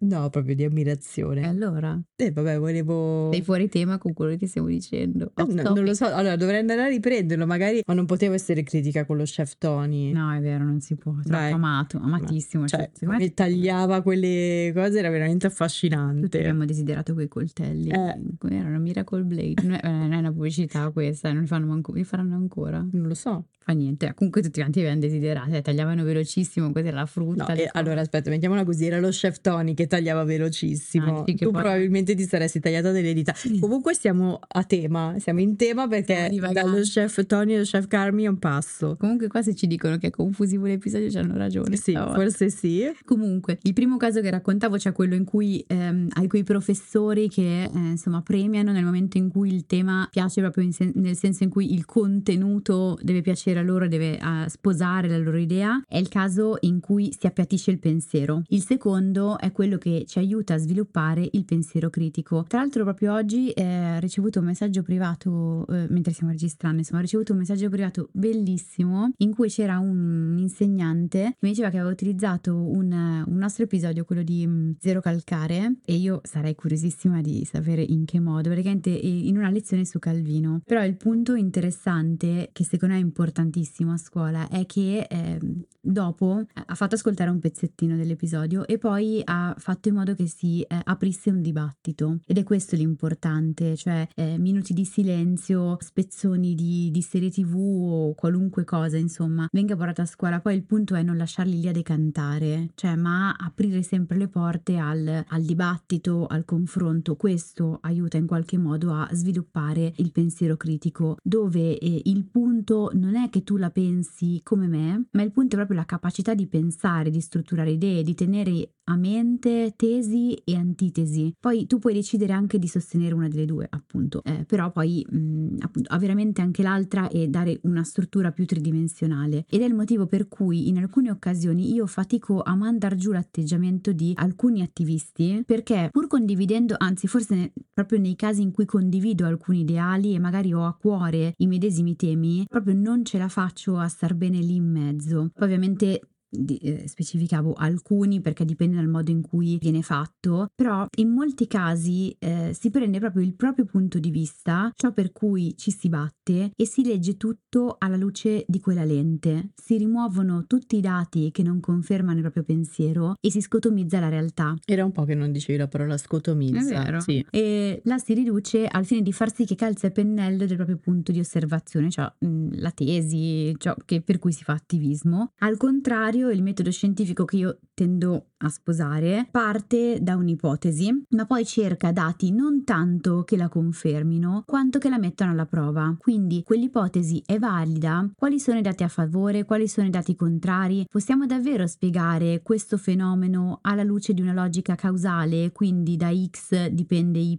No, proprio di E ammirazione. allora? Eh, vabbè, volevo... Sei fuori tema con quello che stiamo dicendo. Eh, no, non lo so, allora dovrei andare a riprenderlo, magari, ma non potevo essere critica con lo chef Tony. No, è vero, non si può. Troppo Dai. amato, amatissimo. Cioè, Cioè, secondo me tagliava quelle cose era veramente tutti affascinante. abbiamo desiderato quei coltelli. Eh. Era una Miracle Blade. Non è, non è una pubblicità questa, non li fanno manco, li faranno ancora. Non lo so. Fa niente. Comunque tutti quanti avevano desiderato, eh, tagliavano velocissimo, questa era la frutta. No, cose. allora aspetta, mettiamola così, era lo chef Tony che tagliava velocissimo. Ah, sì, tu poi- probabilmente ti saresti tagliata delle dita. Comunque siamo a tema, siamo in tema perché dallo chef Tony allo chef Carmi è un passo. Comunque qua se ci dicono che è confusivo l'episodio ci hanno ragione. Sì, stavolta. forse sì. Comunque, il primo caso che raccontavo c'è quello in cui ehm, hai quei professori che eh, insomma premiano nel momento in cui il tema piace proprio sen- nel senso in cui il contenuto deve piacere a loro, deve eh, sposare la loro idea. È il caso in cui si appiattisce il pensiero. Il secondo è quello che ci aiuta a sviluppare il pensiero critico. Tra l'altro proprio oggi eh, ho ricevuto un messaggio privato, eh, mentre stiamo registrando, insomma ho ricevuto un messaggio privato bellissimo in cui c'era un insegnante che mi diceva che aveva utilizzato un, un nostro episodio, quello di mm, Zero Calcare, e io sarei curiosissima di sapere in che modo, praticamente in una lezione su Calvino. Però il punto interessante, che secondo me è importantissimo a scuola, è che eh, dopo ha fatto ascoltare un pezzettino dell'episodio e poi ha fatto in modo che si eh, aprisse un dibattito. Ed è questo l'importante, cioè eh, minuti di silenzio, spezzoni di, di serie tv o qualunque cosa, insomma, venga portata a scuola. Poi il punto è non lasciarli lì a decantare, cioè ma aprire sempre le porte al, al dibattito, al confronto. Questo aiuta in qualche modo a sviluppare il pensiero critico, dove eh, il punto non è che tu la pensi come me, ma il punto è proprio la capacità di pensare, di strutturare idee, di tenere a mente tesi e antitesi. Poi tu puoi decidere anche di sostenere una delle due, appunto, eh, però poi mh, appunto, ha veramente anche l'altra e dare una struttura più tridimensionale. Ed è il motivo per cui in alcune occasioni io fatico a mandar giù l'atteggiamento di alcuni attivisti perché pur condividendo, anzi forse ne, proprio nei casi in cui condivido alcuni ideali e magari ho a cuore i medesimi temi, proprio non ce la faccio a star bene lì in mezzo. Poi ovviamente realmente di, eh, specificavo alcuni perché dipende dal modo in cui viene fatto, però in molti casi eh, si prende proprio il proprio punto di vista, ciò per cui ci si batte e si legge tutto alla luce di quella lente. Si rimuovono tutti i dati che non confermano il proprio pensiero e si scotomizza la realtà. Era un po' che non dicevi la parola scotomizza. Sì. E la si riduce al fine di far sì che calzi a pennello del proprio punto di osservazione, cioè mh, la tesi, ciò che, per cui si fa attivismo. Al contrario, contrario, il metodo scientifico che io tendo a sposare parte da un'ipotesi, ma poi cerca dati non tanto che la confermino, quanto che la mettano alla prova. Quindi quell'ipotesi è valida? Quali sono i dati a favore? Quali sono i dati contrari? Possiamo davvero spiegare questo fenomeno alla luce di una logica causale, quindi da x dipende y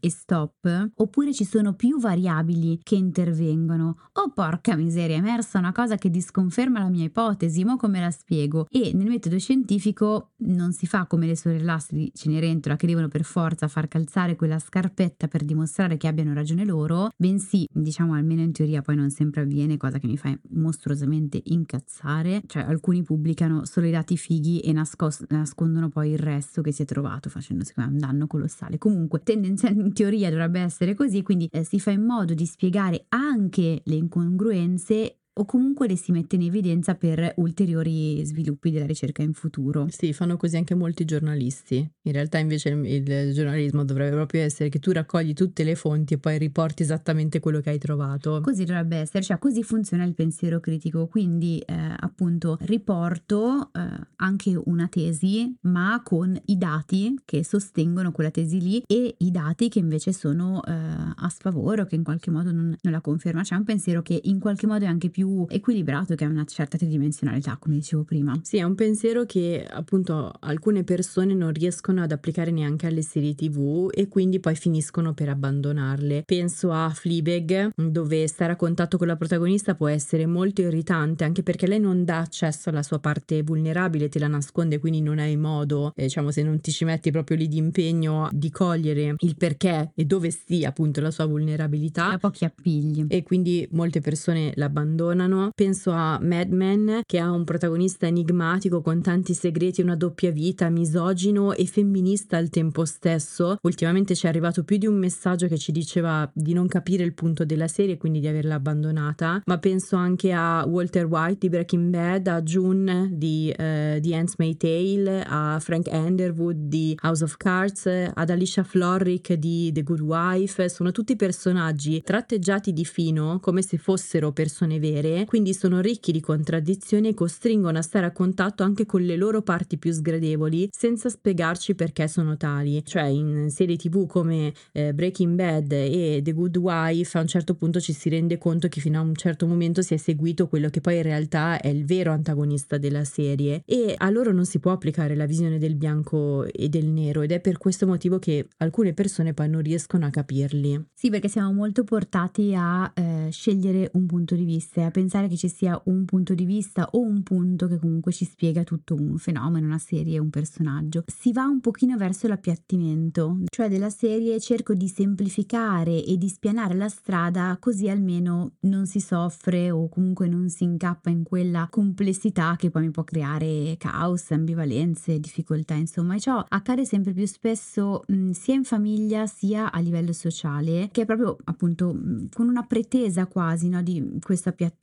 e stop? Oppure ci sono più variabili che intervengono? Oh porca miseria, è emersa una cosa che disconferma la mia ipotesi, ma come la spiego? E nel metodo scientifico non si fa come le sorellastre di Cenerentola che devono per forza far calzare quella scarpetta per dimostrare che abbiano ragione loro, bensì, diciamo almeno in teoria poi non sempre avviene, cosa che mi fa mostruosamente incazzare, cioè alcuni pubblicano solo i dati fighi e nascos- nascondono poi il resto che si è trovato facendo secondo me un danno colossale. Comunque tendenzialmente in teoria dovrebbe essere così, quindi eh, si fa in modo di spiegare anche le incongruenze o comunque le si mette in evidenza per ulteriori sviluppi della ricerca in futuro. Sì, fanno così anche molti giornalisti. In realtà invece il, il, giornalismo dovrebbe proprio essere che tu raccogli tutte le fonti e poi riporti esattamente quello che hai trovato. Così dovrebbe essere, cioè così funziona il pensiero critico, quindi eh, appunto riporto eh, anche una tesi ma con i dati che sostengono quella tesi lì e i dati che invece sono eh, a sfavore o che in qualche modo non, non la conferma. C'è un pensiero che in qualche modo è anche più più equilibrato che ha una certa tridimensionalità, come dicevo prima. Sì, è un pensiero che appunto alcune persone non riescono ad applicare neanche alle serie TV e quindi poi finiscono per abbandonarle. Penso a Fleabag, dove stare a contatto con la protagonista può essere molto irritante, anche perché lei non dà accesso alla sua parte vulnerabile, te la nasconde, quindi non hai modo, eh, diciamo, se non ti ci metti proprio lì di impegno di cogliere il perché e dove stia appunto la sua vulnerabilità. Ha pochi appigli. E quindi molte persone l'abbandonano abbandonano. Penso a Mad Men, che ha un protagonista enigmatico con tanti segreti e una doppia vita, misogino e femminista al tempo stesso. Ultimamente ci è arrivato più di un messaggio che ci diceva di non capire il punto della serie, quindi di averla abbandonata. Ma penso anche a Walter White di Breaking Bad, a June di uh, The Ants May Tale, a Frank Underwood di House of Cards, ad Alicia Florrick di The Good Wife. Sono tutti personaggi tratteggiati di fino come se fossero persone vere vere, quindi sono ricchi di contraddizioni e costringono a stare a contatto anche con le loro parti più sgradevoli senza spiegarci perché sono tali. Cioè in serie tv come eh, Breaking Bad e The Good Wife a un certo punto ci si rende conto che fino a un certo momento si è seguito quello che poi in realtà è il vero antagonista della serie e a loro non si può applicare la visione del bianco e del nero ed è per questo motivo che alcune persone poi non riescono a capirli. Sì, perché siamo molto portati a eh, scegliere un punto di vista pensare che ci sia un punto di vista o un punto che comunque ci spiega tutto un fenomeno, una serie, un personaggio. Si va un pochino verso l'appiattimento, cioè della serie cerco di semplificare e di spianare la strada così almeno non si soffre o comunque non si incappa in quella complessità che poi mi può creare caos, ambivalenze, difficoltà, insomma, e ciò accade sempre più spesso mh, sia in famiglia sia a livello sociale, che è proprio appunto mh, con una pretesa quasi no, di questo appiattimento.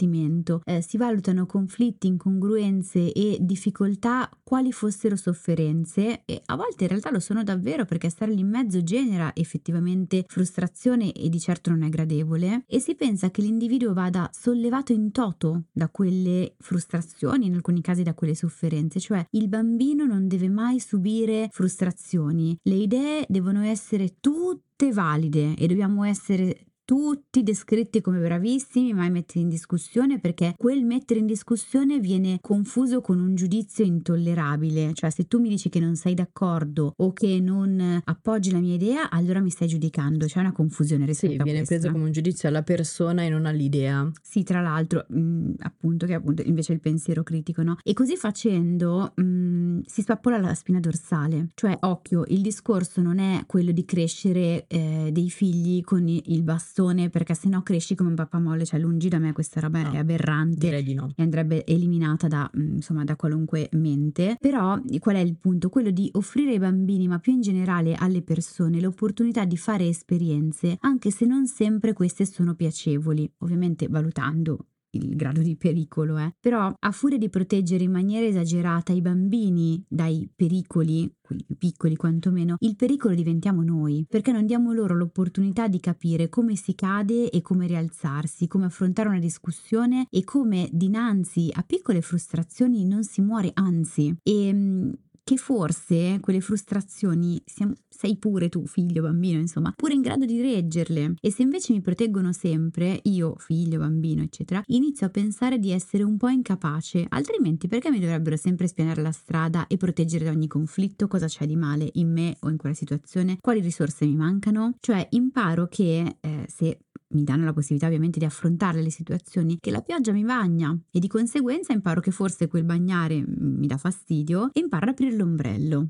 Eh, si valutano conflitti, incongruenze e difficoltà quali fossero sofferenze e a volte in realtà lo sono davvero perché stare lì in mezzo genera effettivamente frustrazione e di certo non è gradevole. E si pensa che l'individuo vada sollevato in toto da quelle frustrazioni, in alcuni casi da quelle sofferenze, cioè il bambino non deve mai subire frustrazioni, le idee devono essere tutte valide e dobbiamo essere tutti descritti come bravissimi, mai mettere in discussione perché quel mettere in discussione viene confuso con un giudizio intollerabile, cioè se tu mi dici che non sei d'accordo o che non appoggi la mia idea, allora mi stai giudicando, c'è una confusione rispetto sì, viene preso come un giudizio alla persona e non all'idea. Sì, tra l'altro, mh, mm, appunto, che appunto invece il pensiero critico, no? E così facendo mh, mm, si spappola la spina dorsale, cioè occhio, il discorso non è quello di crescere eh, dei figli con il bastone bastone perché se no cresci come un pappamolle, cioè lungi da me questa roba no, è aberrante direi di no. e andrebbe eliminata da, mm, insomma, da qualunque mente. Però qual è il punto? Quello di offrire ai bambini, ma più in generale alle persone, l'opportunità di fare esperienze, anche se non sempre queste sono piacevoli, ovviamente valutando il grado di pericolo. Eh. Però a furia di proteggere in maniera esagerata i bambini dai pericoli, quelli più piccoli quantomeno, il pericolo diventiamo noi, perché non diamo loro l'opportunità di capire come si cade e come rialzarsi, come affrontare una discussione e come dinanzi a piccole frustrazioni non si muore, anzi. E ehm, che forse quelle frustrazioni siamo, sei pure tu, figlio, bambino, insomma, pure in grado di reggerle. E se invece mi proteggono sempre, io, figlio, bambino, eccetera, inizio a pensare di essere un po' incapace. Altrimenti perché mi dovrebbero sempre spianare la strada e proteggere da ogni conflitto? Cosa c'è di male in me o in quella situazione? Quali risorse mi mancano? Cioè imparo che eh, se mi danno la possibilità ovviamente di affrontare le situazioni, che la pioggia mi bagna e di conseguenza imparo che forse quel bagnare mi dà fastidio e imparo ad aprire l'ombrello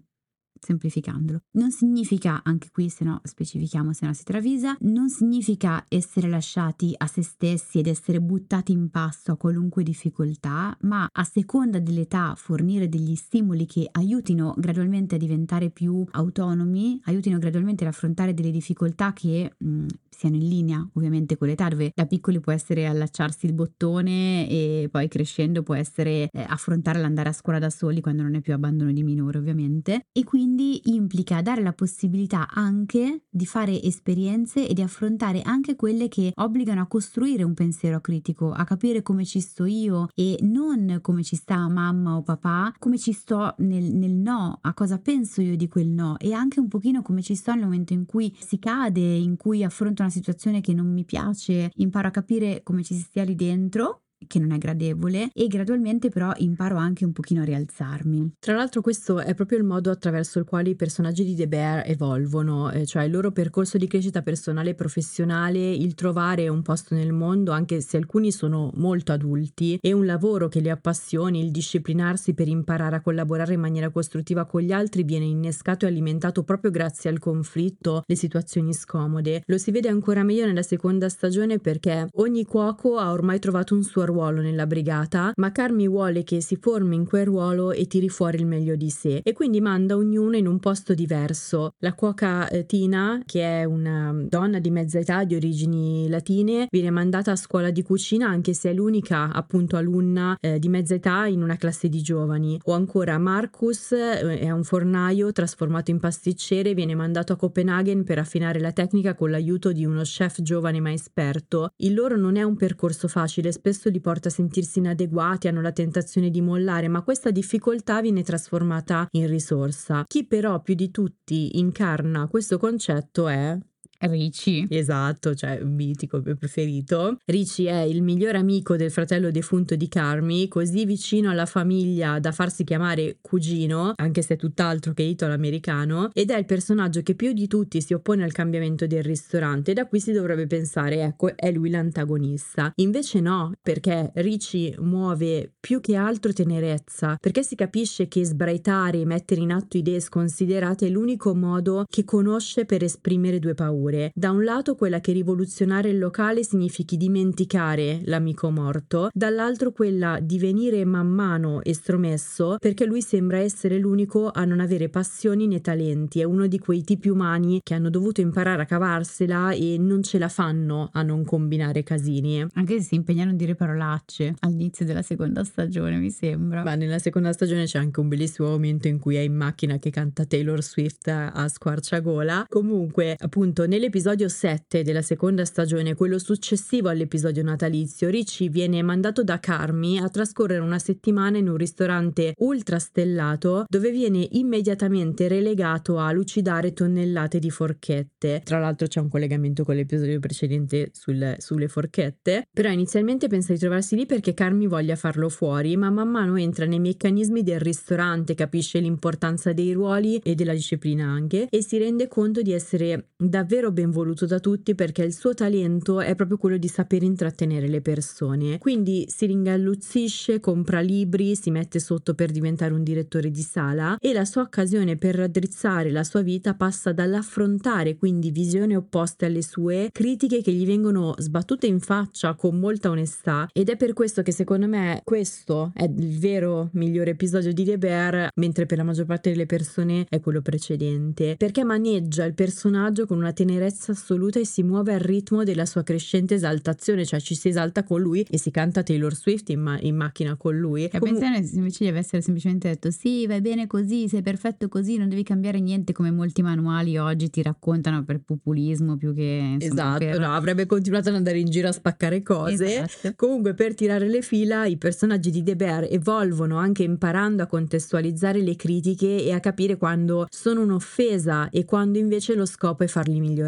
semplificandolo. Non significa, anche qui se no specifichiamo se no si travisa, non significa essere lasciati a se stessi ed essere buttati in passo a qualunque difficoltà, ma a seconda dell'età fornire degli stimoli che aiutino gradualmente a diventare più autonomi, aiutino gradualmente ad affrontare delle difficoltà che mh, siano in linea ovviamente con l'età, dove da piccoli può essere allacciarsi il bottone e poi crescendo può essere eh, affrontare l'andare a scuola da soli quando non è più abbandono di minore ovviamente e quindi quindi implica dare la possibilità anche di fare esperienze e di affrontare anche quelle che obbligano a costruire un pensiero critico, a capire come ci sto io e non come ci sta mamma o papà, come ci sto nel, nel no, a cosa penso io di quel no e anche un pochino come ci sto nel momento in cui si cade, in cui affronto una situazione che non mi piace, imparo a capire come ci si stia lì dentro che non è gradevole e gradualmente però imparo anche un pochino a rialzarmi. Tra l'altro questo è proprio il modo attraverso il quale i personaggi di The Bear evolvono, eh, cioè il loro percorso di crescita personale e professionale, il trovare un posto nel mondo, anche se alcuni sono molto adulti, e un lavoro che li appassioni, il disciplinarsi per imparare a collaborare in maniera costruttiva con gli altri viene innescato e alimentato proprio grazie al conflitto, le situazioni scomode. Lo si vede ancora meglio nella seconda stagione perché ogni cuoco ha ormai trovato un suo ruolo nella brigata, ma Carmi vuole che si formi in quel ruolo e tiri fuori il meglio di sé e quindi manda ognuno in un posto diverso. La cuoca eh, Tina, che è una donna di mezza età di origini latine, viene mandata a scuola di cucina anche se è l'unica appunto alunna eh, di mezza età in una classe di giovani. O ancora Marcus eh, è un fornaio trasformato in pasticcere, viene mandato a Copenaghen per affinare la tecnica con l'aiuto di uno chef giovane ma esperto. Il loro non è un percorso facile, spesso li li porta a sentirsi inadeguati, hanno la tentazione di mollare, ma questa difficoltà viene trasformata in risorsa. Chi però più di tutti incarna questo concetto è Ricci. Esatto, cioè mitico, il mio preferito. Ricci è il miglior amico del fratello defunto di Carmi, così vicino alla famiglia da farsi chiamare cugino, anche se è tutt'altro che italo americano, ed è il personaggio che più di tutti si oppone al cambiamento del ristorante. Da qui si dovrebbe pensare, ecco, è lui l'antagonista. Invece no, perché Ricci muove più che altro tenerezza, perché si capisce che sbraitare e mettere in atto idee sconsiderate è l'unico modo che conosce per esprimere due paure. Da un lato quella che rivoluzionare il locale significhi dimenticare l'amico morto, dall'altro quella di venire man mano estromesso perché lui sembra essere l'unico a non avere passioni né talenti, è uno di quei tipi umani che hanno dovuto imparare a cavarsela e non ce la fanno a non combinare casini. Anche se si impegnano a dire parolacce all'inizio della seconda stagione, mi sembra. Ma nella seconda stagione c'è anche un bellissimo momento in cui è in macchina che canta Taylor Swift a squarciagola. Comunque, appunto, nell'episodio 7 della seconda stagione, quello successivo all'episodio natalizio, Ricci viene mandato da Carmi a trascorrere una settimana in un ristorante ultra stellato dove viene immediatamente relegato a lucidare tonnellate di forchette. Tra l'altro c'è un collegamento con l'episodio precedente sul, sulle forchette, però inizialmente pensa di trovarsi lì perché Carmi voglia farlo fuori, ma man mano entra nei meccanismi del ristorante, capisce l'importanza dei ruoli e della disciplina anche e si rende conto di essere davvero ben voluto da tutti perché il suo talento è proprio quello di saper intrattenere le persone. Quindi si ringalluzzisce, compra libri, si mette sotto per diventare un direttore di sala e la sua occasione per raddrizzare la sua vita passa dall'affrontare quindi visioni opposte alle sue, critiche che gli vengono sbattute in faccia con molta onestà ed è per questo che secondo me questo è il vero migliore episodio di The Bear, mentre per la maggior parte delle persone è quello precedente, perché maneggia il personaggio con una tenerezza assoluta e si muove al ritmo della sua crescente esaltazione, cioè ci si esalta con lui e si canta Taylor Swift in, ma- in macchina con lui. E Comun- pensare invece di essere semplicemente detto sì, vai bene così, sei perfetto così, non devi cambiare niente come molti manuali oggi ti raccontano per populismo più che... Insomma, esatto, per... no, avrebbe continuato ad andare in giro a spaccare cose. Esatto. Comunque per tirare le fila i personaggi di The Bear evolvono anche imparando a contestualizzare le critiche e a capire quando sono un'offesa e quando invece lo scopo è farli migliorare.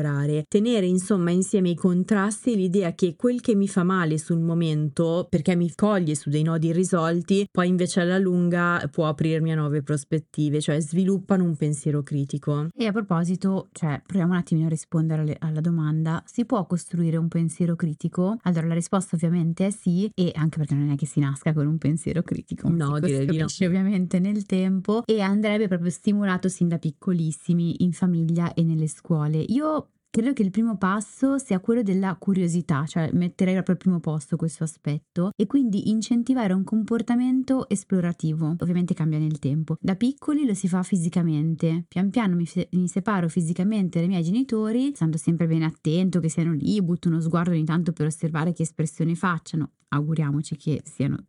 Tenere insomma insieme i contrasti e l'idea che quel che mi fa male sul momento, perché mi coglie su dei nodi irrisolti, poi invece alla lunga può aprirmi a nuove prospettive, cioè sviluppano un pensiero critico. E a proposito, cioè proviamo un attimino a rispondere alle, alla domanda, si può costruire un pensiero critico? Allora la risposta ovviamente è sì e anche perché non è che si nasca con un pensiero critico. No, direi di no. ovviamente nel tempo e andrebbe proprio stimolato sin da piccolissimi in famiglia e nelle scuole. Io credo che il primo passo sia quello della curiosità, cioè metterei proprio al primo posto questo aspetto e quindi incentivare un comportamento esplorativo. Ovviamente cambia nel tempo. Da piccoli lo si fa fisicamente, pian piano mi, se- mi separo fisicamente dai miei genitori, stando sempre bene attento che siano lì, butto uno sguardo ogni tanto per osservare che espressione facciano. Auguriamoci che siano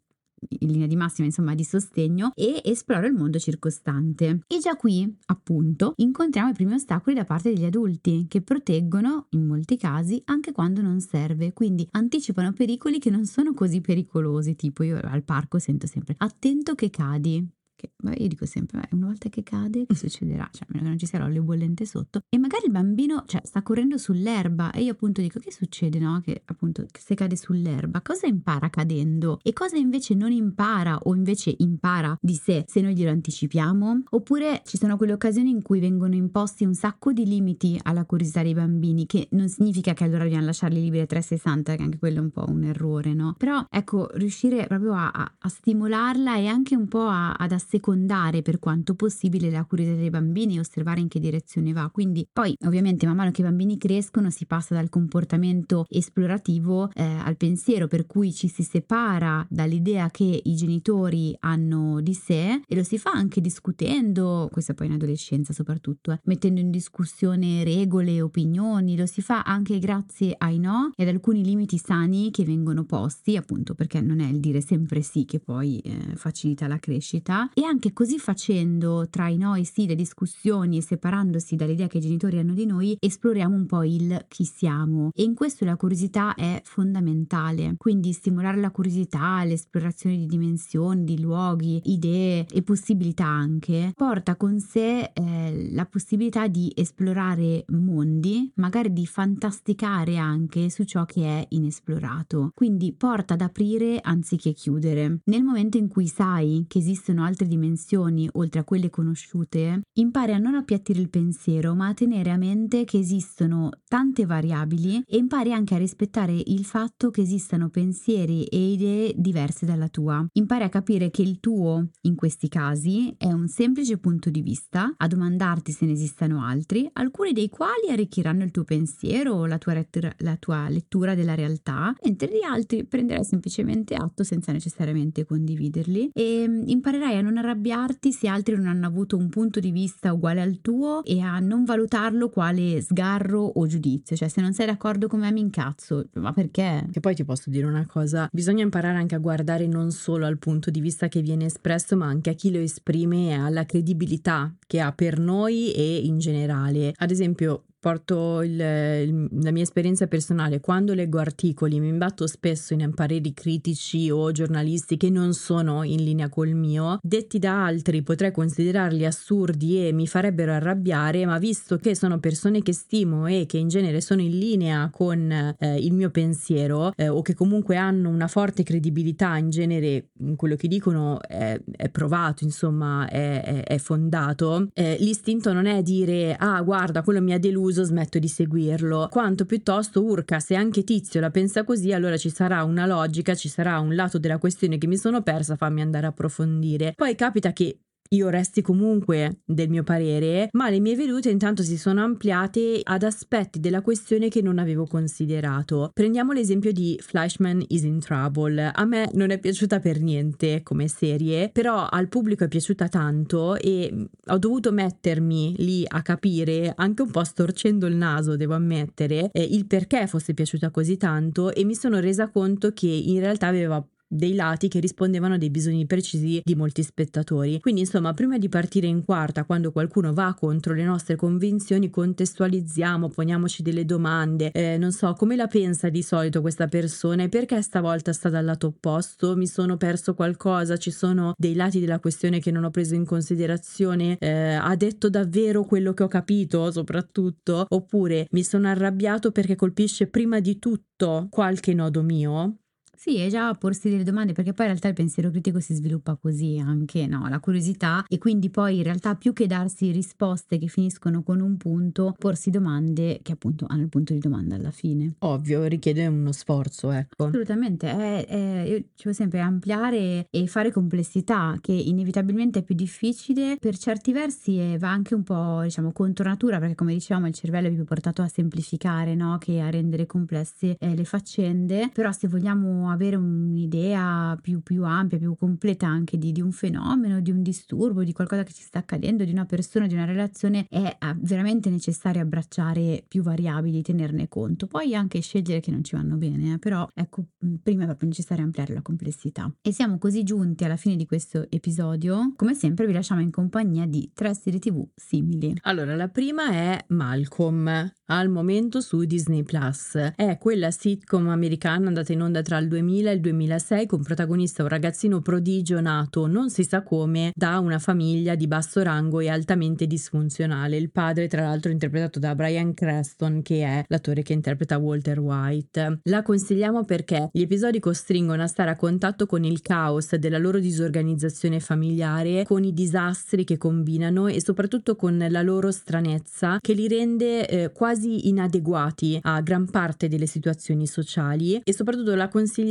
in linea di massima insomma di sostegno e esplora il mondo circostante. E già qui, appunto, incontriamo i primi ostacoli da parte degli adulti che proteggono in molti casi anche quando non serve, quindi anticipano pericoli che non sono così pericolosi, tipo io al parco sento sempre attento che cadi, che beh, io dico sempre, una volta che cade, che succederà? Cioè, a meno che non ci siano le bollente sotto. E magari il bambino, cioè, sta correndo sull'erba e io appunto dico, che succede, no? Che appunto, se cade sull'erba, cosa impara cadendo? E cosa invece non impara o invece impara di sé se noi glielo anticipiamo? Oppure ci sono quelle occasioni in cui vengono imposti un sacco di limiti alla curiosità dei bambini, che non significa che allora dobbiamo lasciarli liberi a 360, che anche quello è un po' un errore, no? Però, ecco, riuscire proprio a, a, a stimolarla e anche un po' a, ad assecondare per quanto possibile la curiosità dei bambini e osservare in che direzione va. Quindi poi ovviamente man mano che i bambini crescono si passa dal comportamento esplorativo eh, al pensiero per cui ci si separa dall'idea che i genitori hanno di sé e lo si fa anche discutendo, questo poi in adolescenza soprattutto, eh, mettendo in discussione regole opinioni, lo si fa anche grazie ai no e ad alcuni limiti sani che vengono posti appunto perché non è il dire sempre sì che poi eh, facilita la crescita e anche così facendo tra i noi sì le discussioni e separandosi dall'idea che i genitori hanno di noi esploriamo un po' il chi siamo. E in questo la curiosità è fondamentale. Quindi stimolare la curiosità l'esplorazione di dimensioni di luoghi idee e possibilità anche porta con sé eh, la possibilità di esplorare mondi magari di fantasticare anche su ciò che è inesplorato. Quindi porta ad aprire anziché chiudere. Nel momento in cui sai che esistono altre dimensioni oltre a quelle conosciute, impari a non appiattire il pensiero, ma a tenere a mente che esistono tante variabili e impari anche a rispettare il fatto che esistano pensieri e idee diverse dalla tua. Impari a capire che il tuo, in questi casi, è un semplice punto di vista, a domandarti se ne esistano altri, alcuni dei quali arricchiranno il tuo pensiero o la tua, lettura, la tua lettura della realtà, mentre gli altri prenderai semplicemente atto senza necessariamente condividerli e mm, imparerai a non arrabbiarti se altri non hanno avuto un punto di vista uguale al tuo e a non valutarlo quale sgarro o giudizio, cioè se non sei d'accordo con me mi incazzo, ma perché? Che poi ti posso dire una cosa, bisogna imparare anche a guardare non solo al punto di vista che viene espresso, ma anche a chi lo esprime e alla credibilità che ha per noi e in generale. Ad esempio, porto il, il, la mia esperienza personale, quando leggo articoli mi imbatto spesso in pareri critici o giornalisti che non sono in linea col mio, detti da altri potrei considerarli assurdi e mi farebbero arrabbiare, ma visto che sono persone che stimo e che in genere sono in linea con eh, il mio pensiero eh, o che comunque hanno una forte credibilità in genere, quello che dicono è, è provato, insomma è, è, è fondato, eh, l'istinto non è dire ah guarda quello mi ha deluso confuso smetto di seguirlo, quanto piuttosto urca se anche Tizio la pensa così allora ci sarà una logica, ci sarà un lato della questione che mi sono persa, fammi andare a approfondire. Poi capita che io resti comunque del mio parere, ma le mie vedute intanto si sono ampliate ad aspetti della questione che non avevo considerato. Prendiamo l'esempio di Flashman is in Trouble. A me non è piaciuta per niente come serie, però al pubblico è piaciuta tanto e ho dovuto mettermi lì a capire, anche un po' storcendo il naso, devo ammettere, eh, il perché fosse piaciuta così tanto e mi sono resa conto che in realtà aveva dei lati che rispondevano a dei bisogni precisi di molti spettatori. Quindi, insomma, prima di partire in quarta, quando qualcuno va contro le nostre convinzioni, contestualizziamo, poniamoci delle domande. Eh, non so, come la pensa di solito questa persona e perché stavolta sta dal lato opposto? Mi sono perso qualcosa? Ci sono dei lati della questione che non ho preso in considerazione? Eh, ha detto davvero quello che ho capito, soprattutto? Oppure mi sono arrabbiato perché colpisce prima di tutto qualche nodo mio? Sì, è già porsi delle domande, perché poi in realtà il pensiero critico si sviluppa così anche, no? La curiosità e quindi poi in realtà più che darsi risposte che finiscono con un punto, porsi domande che appunto hanno il punto di domanda alla fine. Ovvio, richiede uno sforzo, ecco. Assolutamente, è, è, io dicevo sempre ampliare e fare complessità, che inevitabilmente è più difficile, per certi versi va anche un po' diciamo contro natura, perché come dicevamo il cervello è più portato a semplificare, no? Che a rendere complesse eh, le faccende, però se vogliamo avere un'idea più, più ampia, più completa anche di, di, un fenomeno, di un disturbo, di qualcosa che ci sta accadendo, di una persona, di una relazione, è ah, veramente necessario abbracciare più variabili, tenerne conto. Poi anche scegliere che non ci vanno bene, eh? però ecco, prima è proprio necessario ampliare la complessità. E siamo così giunti alla fine di questo episodio. Come sempre vi lasciamo in compagnia di tre serie tv simili. Allora, la prima è Malcolm, al momento su Disney Plus. È quella sitcom americana andata in onda tra il 2000 e il 2006 con protagonista un ragazzino prodigio nato non si sa come da una famiglia di basso rango e altamente disfunzionale. Il padre, tra l'altro, interpretato da Brian Creston, che è l'attore che interpreta Walter White. La consigliamo perché gli episodi costringono a stare a contatto con il caos della loro disorganizzazione familiare, con i disastri che combinano e soprattutto con la loro stranezza che li rende eh, quasi inadeguati a gran parte delle situazioni sociali e soprattutto la consigliamo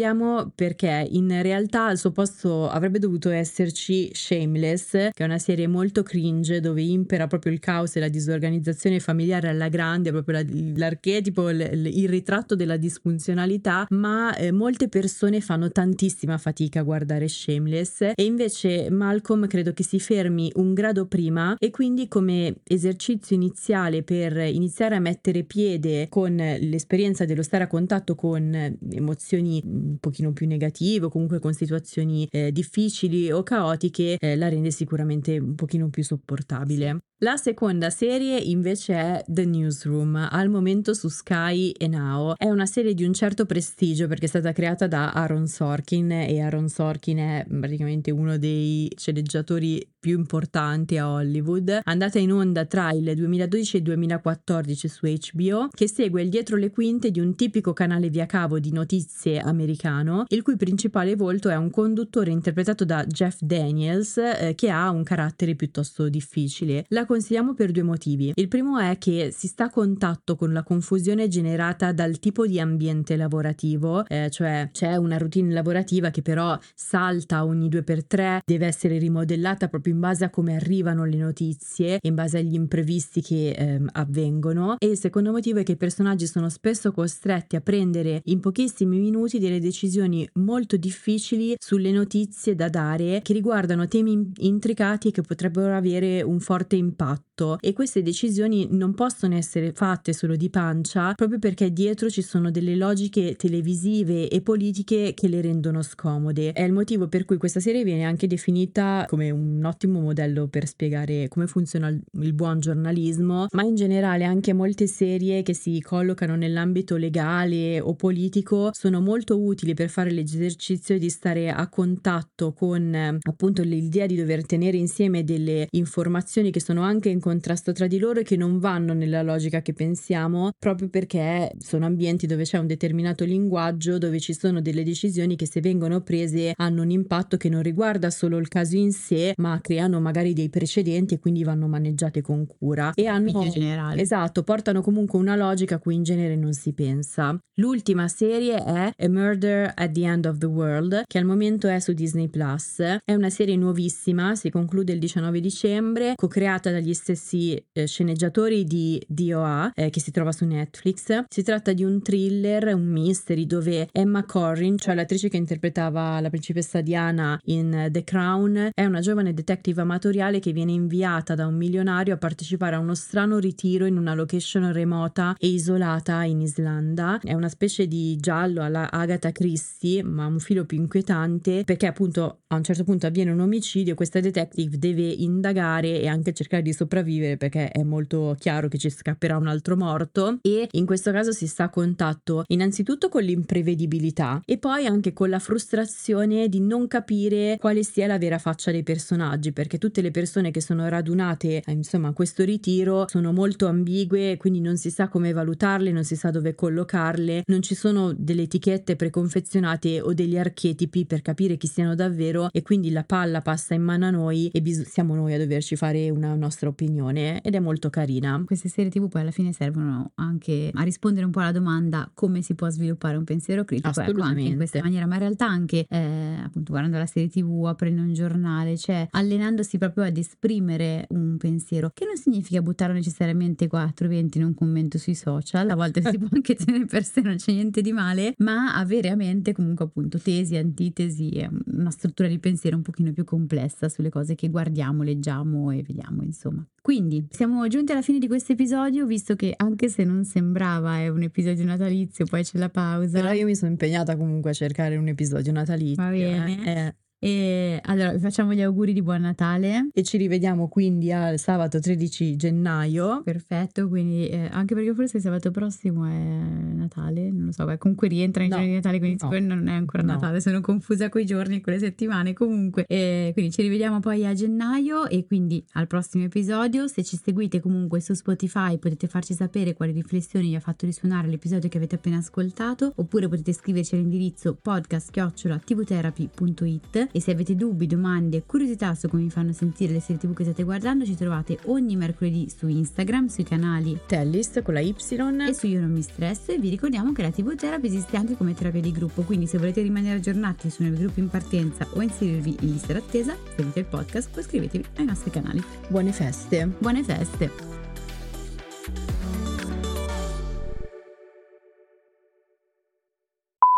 perché in realtà al suo posto avrebbe dovuto esserci Shameless, che è una serie molto cringe dove impera proprio il caos e la disorganizzazione familiare alla grande, proprio la, l'archetipo, l, il ritratto della disfunzionalità, ma eh, molte persone fanno tantissima fatica a guardare Shameless e invece Malcolm credo che si fermi un grado prima e quindi come esercizio iniziale per iniziare a mettere piede con l'esperienza dello stare a contatto con emozioni pochino più negative o comunque con situazioni eh, difficili o caotiche eh, la rende sicuramente un pochino più sopportabile. La seconda serie invece è The Newsroom, al momento su Sky e Now. È una serie di un certo prestigio perché è stata creata da Aaron Sorkin e Aaron Sorkin è praticamente uno dei sceneggiatori più importanti a Hollywood, andata in onda tra il 2012 e il 2014 su HBO, che segue il dietro le quinte di un tipico canale via cavo di notizie americano, il cui principale volto è un conduttore interpretato da Jeff Daniels, eh, che ha un carattere piuttosto difficile. La consigliamo per due motivi. Il primo è che si sta a contatto con la confusione generata dal tipo di ambiente lavorativo, eh, cioè c'è una routine lavorativa che però salta ogni due per tre, deve essere rimodellata proprio in base a come arrivano le notizie, in base agli imprevisti che eh, avvengono. E il secondo motivo è che i personaggi sono spesso costretti a prendere in pochissimi minuti delle decisioni molto difficili sulle notizie da dare che riguardano temi intricati che potrebbero avere un forte impatto impatto e queste decisioni non possono essere fatte solo di pancia proprio perché dietro ci sono delle logiche televisive e politiche che le rendono scomode. È il motivo per cui questa serie viene anche definita come un ottimo modello per spiegare come funziona il buon giornalismo, ma in generale anche molte serie che si collocano nell'ambito legale o politico sono molto utili per fare l'esercizio di stare a contatto con appunto l'idea di dover tenere insieme delle informazioni che sono anche in contrasto tra di loro e che non vanno nella logica che pensiamo, proprio perché sono ambienti dove c'è un determinato linguaggio, dove ci sono delle decisioni che se vengono prese hanno un impatto che non riguarda solo il caso in sé, ma creano magari dei precedenti e quindi vanno maneggiate con cura. E hanno generale. Esatto, portano comunque una logica a cui in genere non si pensa. L'ultima serie è A Murder at the End of the World, che al momento è su Disney Plus. È una serie nuovissima, si conclude il 19 dicembre, co-creata dagli stessi eh, sceneggiatori di DOA, eh, che si trova su Netflix. Si tratta di un thriller, un mystery, dove Emma Corrin, cioè l'attrice che interpretava la principessa Diana in The Crown, è una giovane detective amatoriale che viene inviata da un milionario a partecipare a uno strano ritiro in una location remota e isolata in Islanda. È una specie di giallo alla Agatha Christie, ma un filo più inquietante, perché appunto a un certo punto avviene un omicidio, questa detective deve indagare e anche cercare di sopravvivere perché è molto chiaro che ci scapperà un altro morto. E in questo caso si sta a contatto innanzitutto con l'imprevedibilità e poi anche con la frustrazione di non capire quale sia la vera faccia dei personaggi perché tutte le persone che sono radunate insomma a questo ritiro sono molto ambigue quindi non si sa come valutarle non si sa dove collocarle non ci sono delle etichette preconfezionate o degli archetipi per capire chi siano davvero e quindi la palla passa in mano a noi e bis- siamo noi a doverci fare una nostra opinione ed è molto carina. Queste serie tv poi alla fine servono anche a rispondere un po' alla domanda come si può sviluppare un pensiero critico, ecco anche in questa maniera, ma in realtà anche eh, appunto guardando la serie tv, aprendo un giornale, cioè allenandosi proprio ad esprimere un pensiero, che non significa buttarlo necessariamente 4-20 in un commento sui social, a volte si può anche tenere per sé, non c'è niente di male, ma avere a mente comunque appunto tesi, antitesi, una struttura di pensiero un pochino più complessa sulle cose che guardiamo, leggiamo e vediamo, insomma. Quindi siamo giunti alla fine di questo episodio, visto che anche se non sembrava è un episodio natalizio, poi c'è la pausa. Però io mi sono impegnata comunque a cercare un episodio natalizio. Va bene. Eh. E allora vi facciamo gli auguri di buon Natale. E ci rivediamo quindi al sabato 13 gennaio. Perfetto, quindi eh, anche perché forse il sabato prossimo è Natale, non lo so, beh, comunque rientra in no, giorni di Natale, quindi no, non è ancora no. Natale, sono confusa con i giorni e con le settimane. Comunque, eh, quindi ci rivediamo poi a gennaio e quindi al prossimo episodio. Se ci seguite comunque su Spotify potete farci sapere quali riflessioni vi ha fatto risuonare l'episodio che avete appena ascoltato, oppure potete scriverci all'indirizzo podcast-tvtherapy.it e se avete dubbi, domande curiosità su come vi fanno sentire le serie tv che state guardando ci trovate ogni mercoledì su Instagram, sui canali Tellist con la Y e su Io non mi stresso e vi ricordiamo che la TV Therapy esiste anche come terapia di gruppo, quindi se volete rimanere aggiornati su nuovi gruppi in partenza o inserirvi in lista d'attesa, seguite il podcast o iscrivetevi ai nostri canali. Buone feste! Buone feste!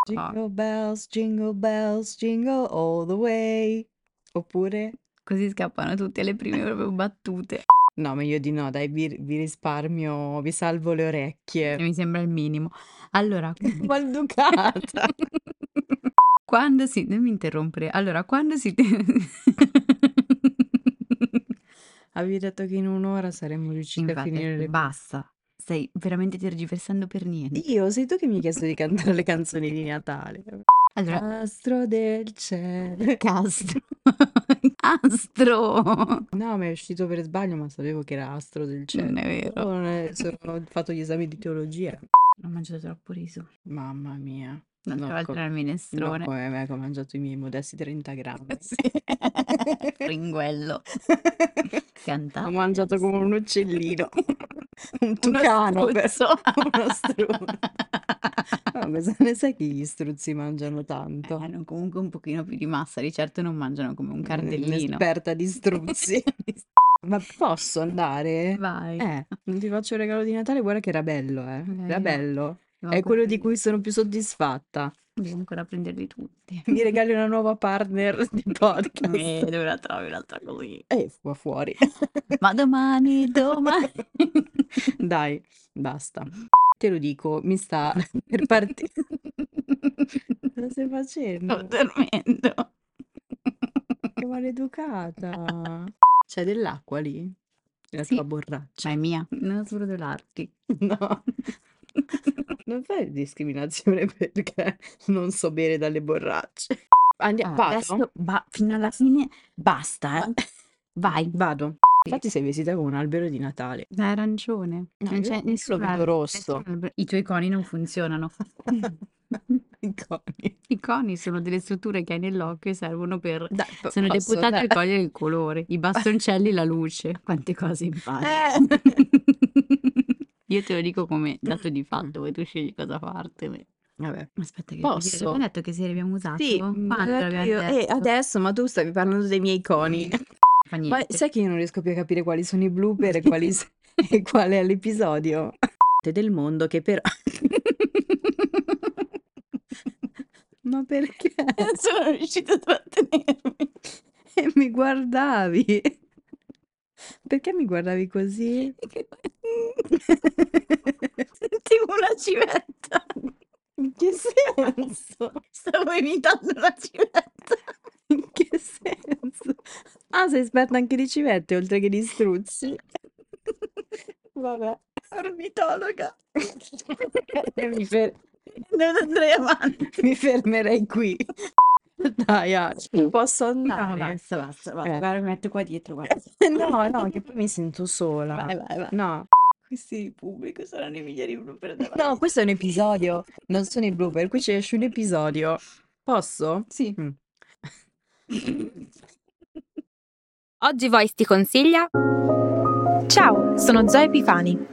Jingle bells, jingle bells, jingle all the way. Oppure Così scappano tutte le prime proprio battute. No, meglio di no, dai, vi, vi risparmio, vi salvo le orecchie. Mi sembra il minimo. Allora, Maleducata. quando si... Non mi interrompere. Allora, quando si... Avevi detto che in un'ora saremmo riusciti a Infatti, finire le... basta. Stai veramente tergiversando per niente. Io, sei tu che mi hai chiesto di cantare le canzoni di Natale. Allora, Astro del cielo. Castro. Astro. No, mi è uscito per sbaglio, ma sapevo che era Astro del cielo. Non è vero. Non è- sono- ho fatto gli esami di teologia. Ho mangiato troppo riso. Mamma mia. Un'altra No, volta co- il minestrone. Come me che ho mangiato i miei modesti 30 grammi. Sì. Fringuello. Cantata. Ho mangiato come un uccellino. un tucano. per- struzzo. Uno struzzo. Vabbè, se ne sai che gli struzzi mangiano tanto? Hanno comunque un pochino più di massa, di certo non mangiano come un cardellino. Un'esperta di struzzi. Ma posso andare? Vai. Eh, non ti faccio il regalo di Natale, guarda che era bello, eh. Eh, Era bello. È quello di cui sono più soddisfatta. Devo ancora prenderli tutti. Mi regali una nuova partner di podcast. Eh, dove la trovi un'altra così? E qua fuori. Ma domani, domani. Dai, basta. Te lo dico, mi sta per partire. Cosa stai facendo? Sto dormendo. Che maleducata. C'è dell'acqua lì? La Sì. tua borraccia. Ma è mia, non sbrodolarti. No. Non fai discriminazione perché non so bere dalle borracce. Andiamo, vado? Adesso ba- fino alla fine basta, eh. Vai. Vado. Infatti sei vestita come un albero di Natale. Da arancione. No, non io c'è lo nessun vedo albero, rosso. nessun albero. I tuoi coni non funzionano. I coni. I coni sono delle strutture che hai nell'occhio e servono per... Dai, po- Sono posso deputate a andare? cogliere il colore. I bastoncelli la luce. Quante cose impari. Eh. Io te lo dico come dato di fatto, poi tu scegli cosa fartene. Vabbè. Aspetta che Posso? abbiamo detto che se l'abbiamo usato? Sì, Quando mm, ho detto l'abbiamo io- detto? eh, adesso, ma tu stavi parlando dei miei coni. Fa Ma niente. sai che io non riesco più a capire quali sono i blooper e, quali s- e quale è l'episodio? Del mondo che però... Ma perché? sono riuscita a trattenermi. E mi guardavi? Perché mi guardavi così? Sentivo una civetta. In che senso? Stavo imitando una civetta. In che senso? Ah, sei esperta anche di civette oltre che di struzzi. Vabbè. Ornitologa. mi, fer- Non andrei avanti. mi fermerei qui. Dai, Aci, posso No, andare? basta, basta, basta. Eh. Guarda, mi metto qua dietro, guarda. No, no, che poi mi sento sola. Vai, vai, vai. No, Questi di pubblico saranno i migliori blooper della no, questo è un episodio, non sono i blooper, qui ci esce un episodio. Posso? Sì. Mm. Oggi Voice ti consiglia Ciao, sono Zoe Epifani.